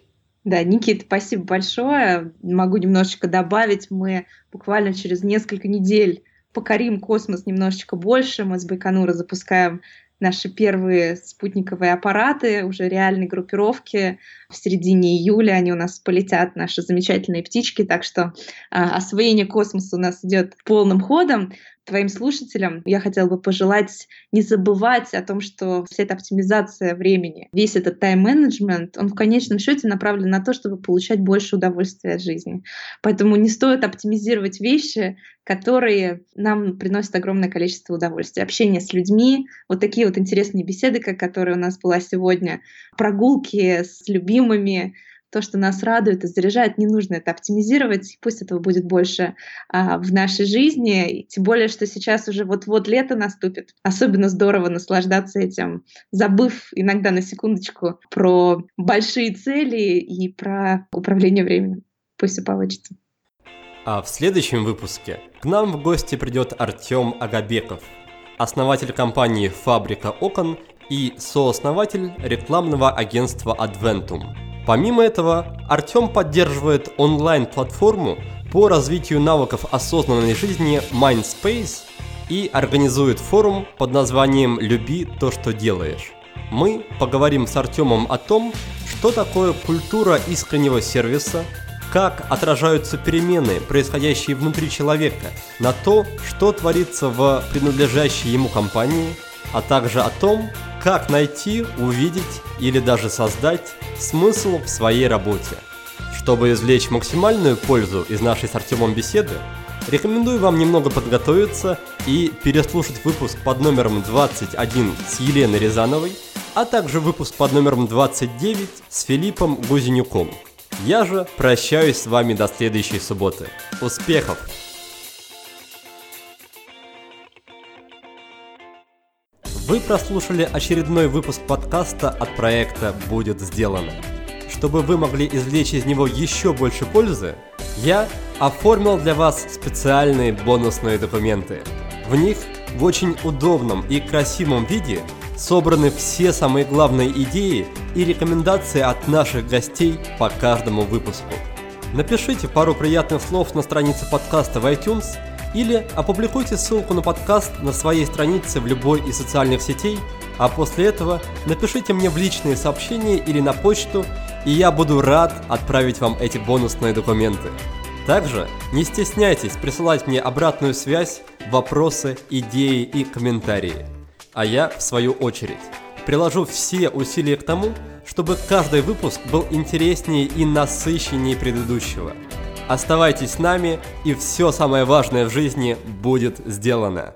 Да, Никит, спасибо большое. Могу немножечко добавить. Мы буквально через несколько недель покорим космос немножечко больше. Мы с Байконура запускаем наши первые спутниковые аппараты, уже реальной группировки. В середине июля они у нас полетят, наши замечательные птички, так что а, освоение космоса у нас идет полным ходом твоим слушателям я хотела бы пожелать не забывать о том, что вся эта оптимизация времени, весь этот тайм-менеджмент, он в конечном счете направлен на то, чтобы получать больше удовольствия от жизни. Поэтому не стоит оптимизировать вещи, которые нам приносят огромное количество удовольствия. Общение с людьми, вот такие вот интересные беседы, как которая у нас была сегодня, прогулки с любимыми, то, что нас радует и заряжает, не нужно это оптимизировать, пусть этого будет больше а, в нашей жизни, тем более, что сейчас уже вот-вот лето наступит. Особенно здорово наслаждаться этим, забыв иногда на секундочку про большие цели и про управление временем. Пусть все получится. А в следующем выпуске к нам в гости придет Артем Агабеков, основатель компании «Фабрика окон» и сооснователь рекламного агентства Adventum – Помимо этого, Артем поддерживает онлайн-платформу по развитию навыков осознанной жизни Mindspace и организует форум под названием «Люби то, что делаешь». Мы поговорим с Артемом о том, что такое культура искреннего сервиса, как отражаются перемены, происходящие внутри человека, на то, что творится в принадлежащей ему компании, а также о том, как найти, увидеть или даже создать смысл в своей работе. Чтобы извлечь максимальную пользу из нашей с Артемом беседы, рекомендую вам немного подготовиться и переслушать выпуск под номером 21 с Еленой Рязановой, а также выпуск под номером 29 с Филиппом Гузенюком. Я же прощаюсь с вами до следующей субботы. Успехов! Вы прослушали очередной выпуск подкаста от проекта «Будет сделано». Чтобы вы могли извлечь из него еще больше пользы, я, оформил для вас специальные бонусные документы. В них в очень удобном и красивом виде собраны все самые главные идеи и рекомендации от наших гостей по каждому выпуску. Напишите пару приятных слов на странице подкаста в iTunes или опубликуйте ссылку на подкаст на своей странице в любой из социальных сетей, а после этого напишите мне в личные сообщения или на почту, и я буду рад отправить вам эти бонусные документы. Также не стесняйтесь присылать мне обратную связь, вопросы, идеи и комментарии. А я, в свою очередь, приложу все усилия к тому, чтобы каждый выпуск был интереснее и насыщеннее предыдущего. Оставайтесь с нами, и все самое важное в жизни будет сделано.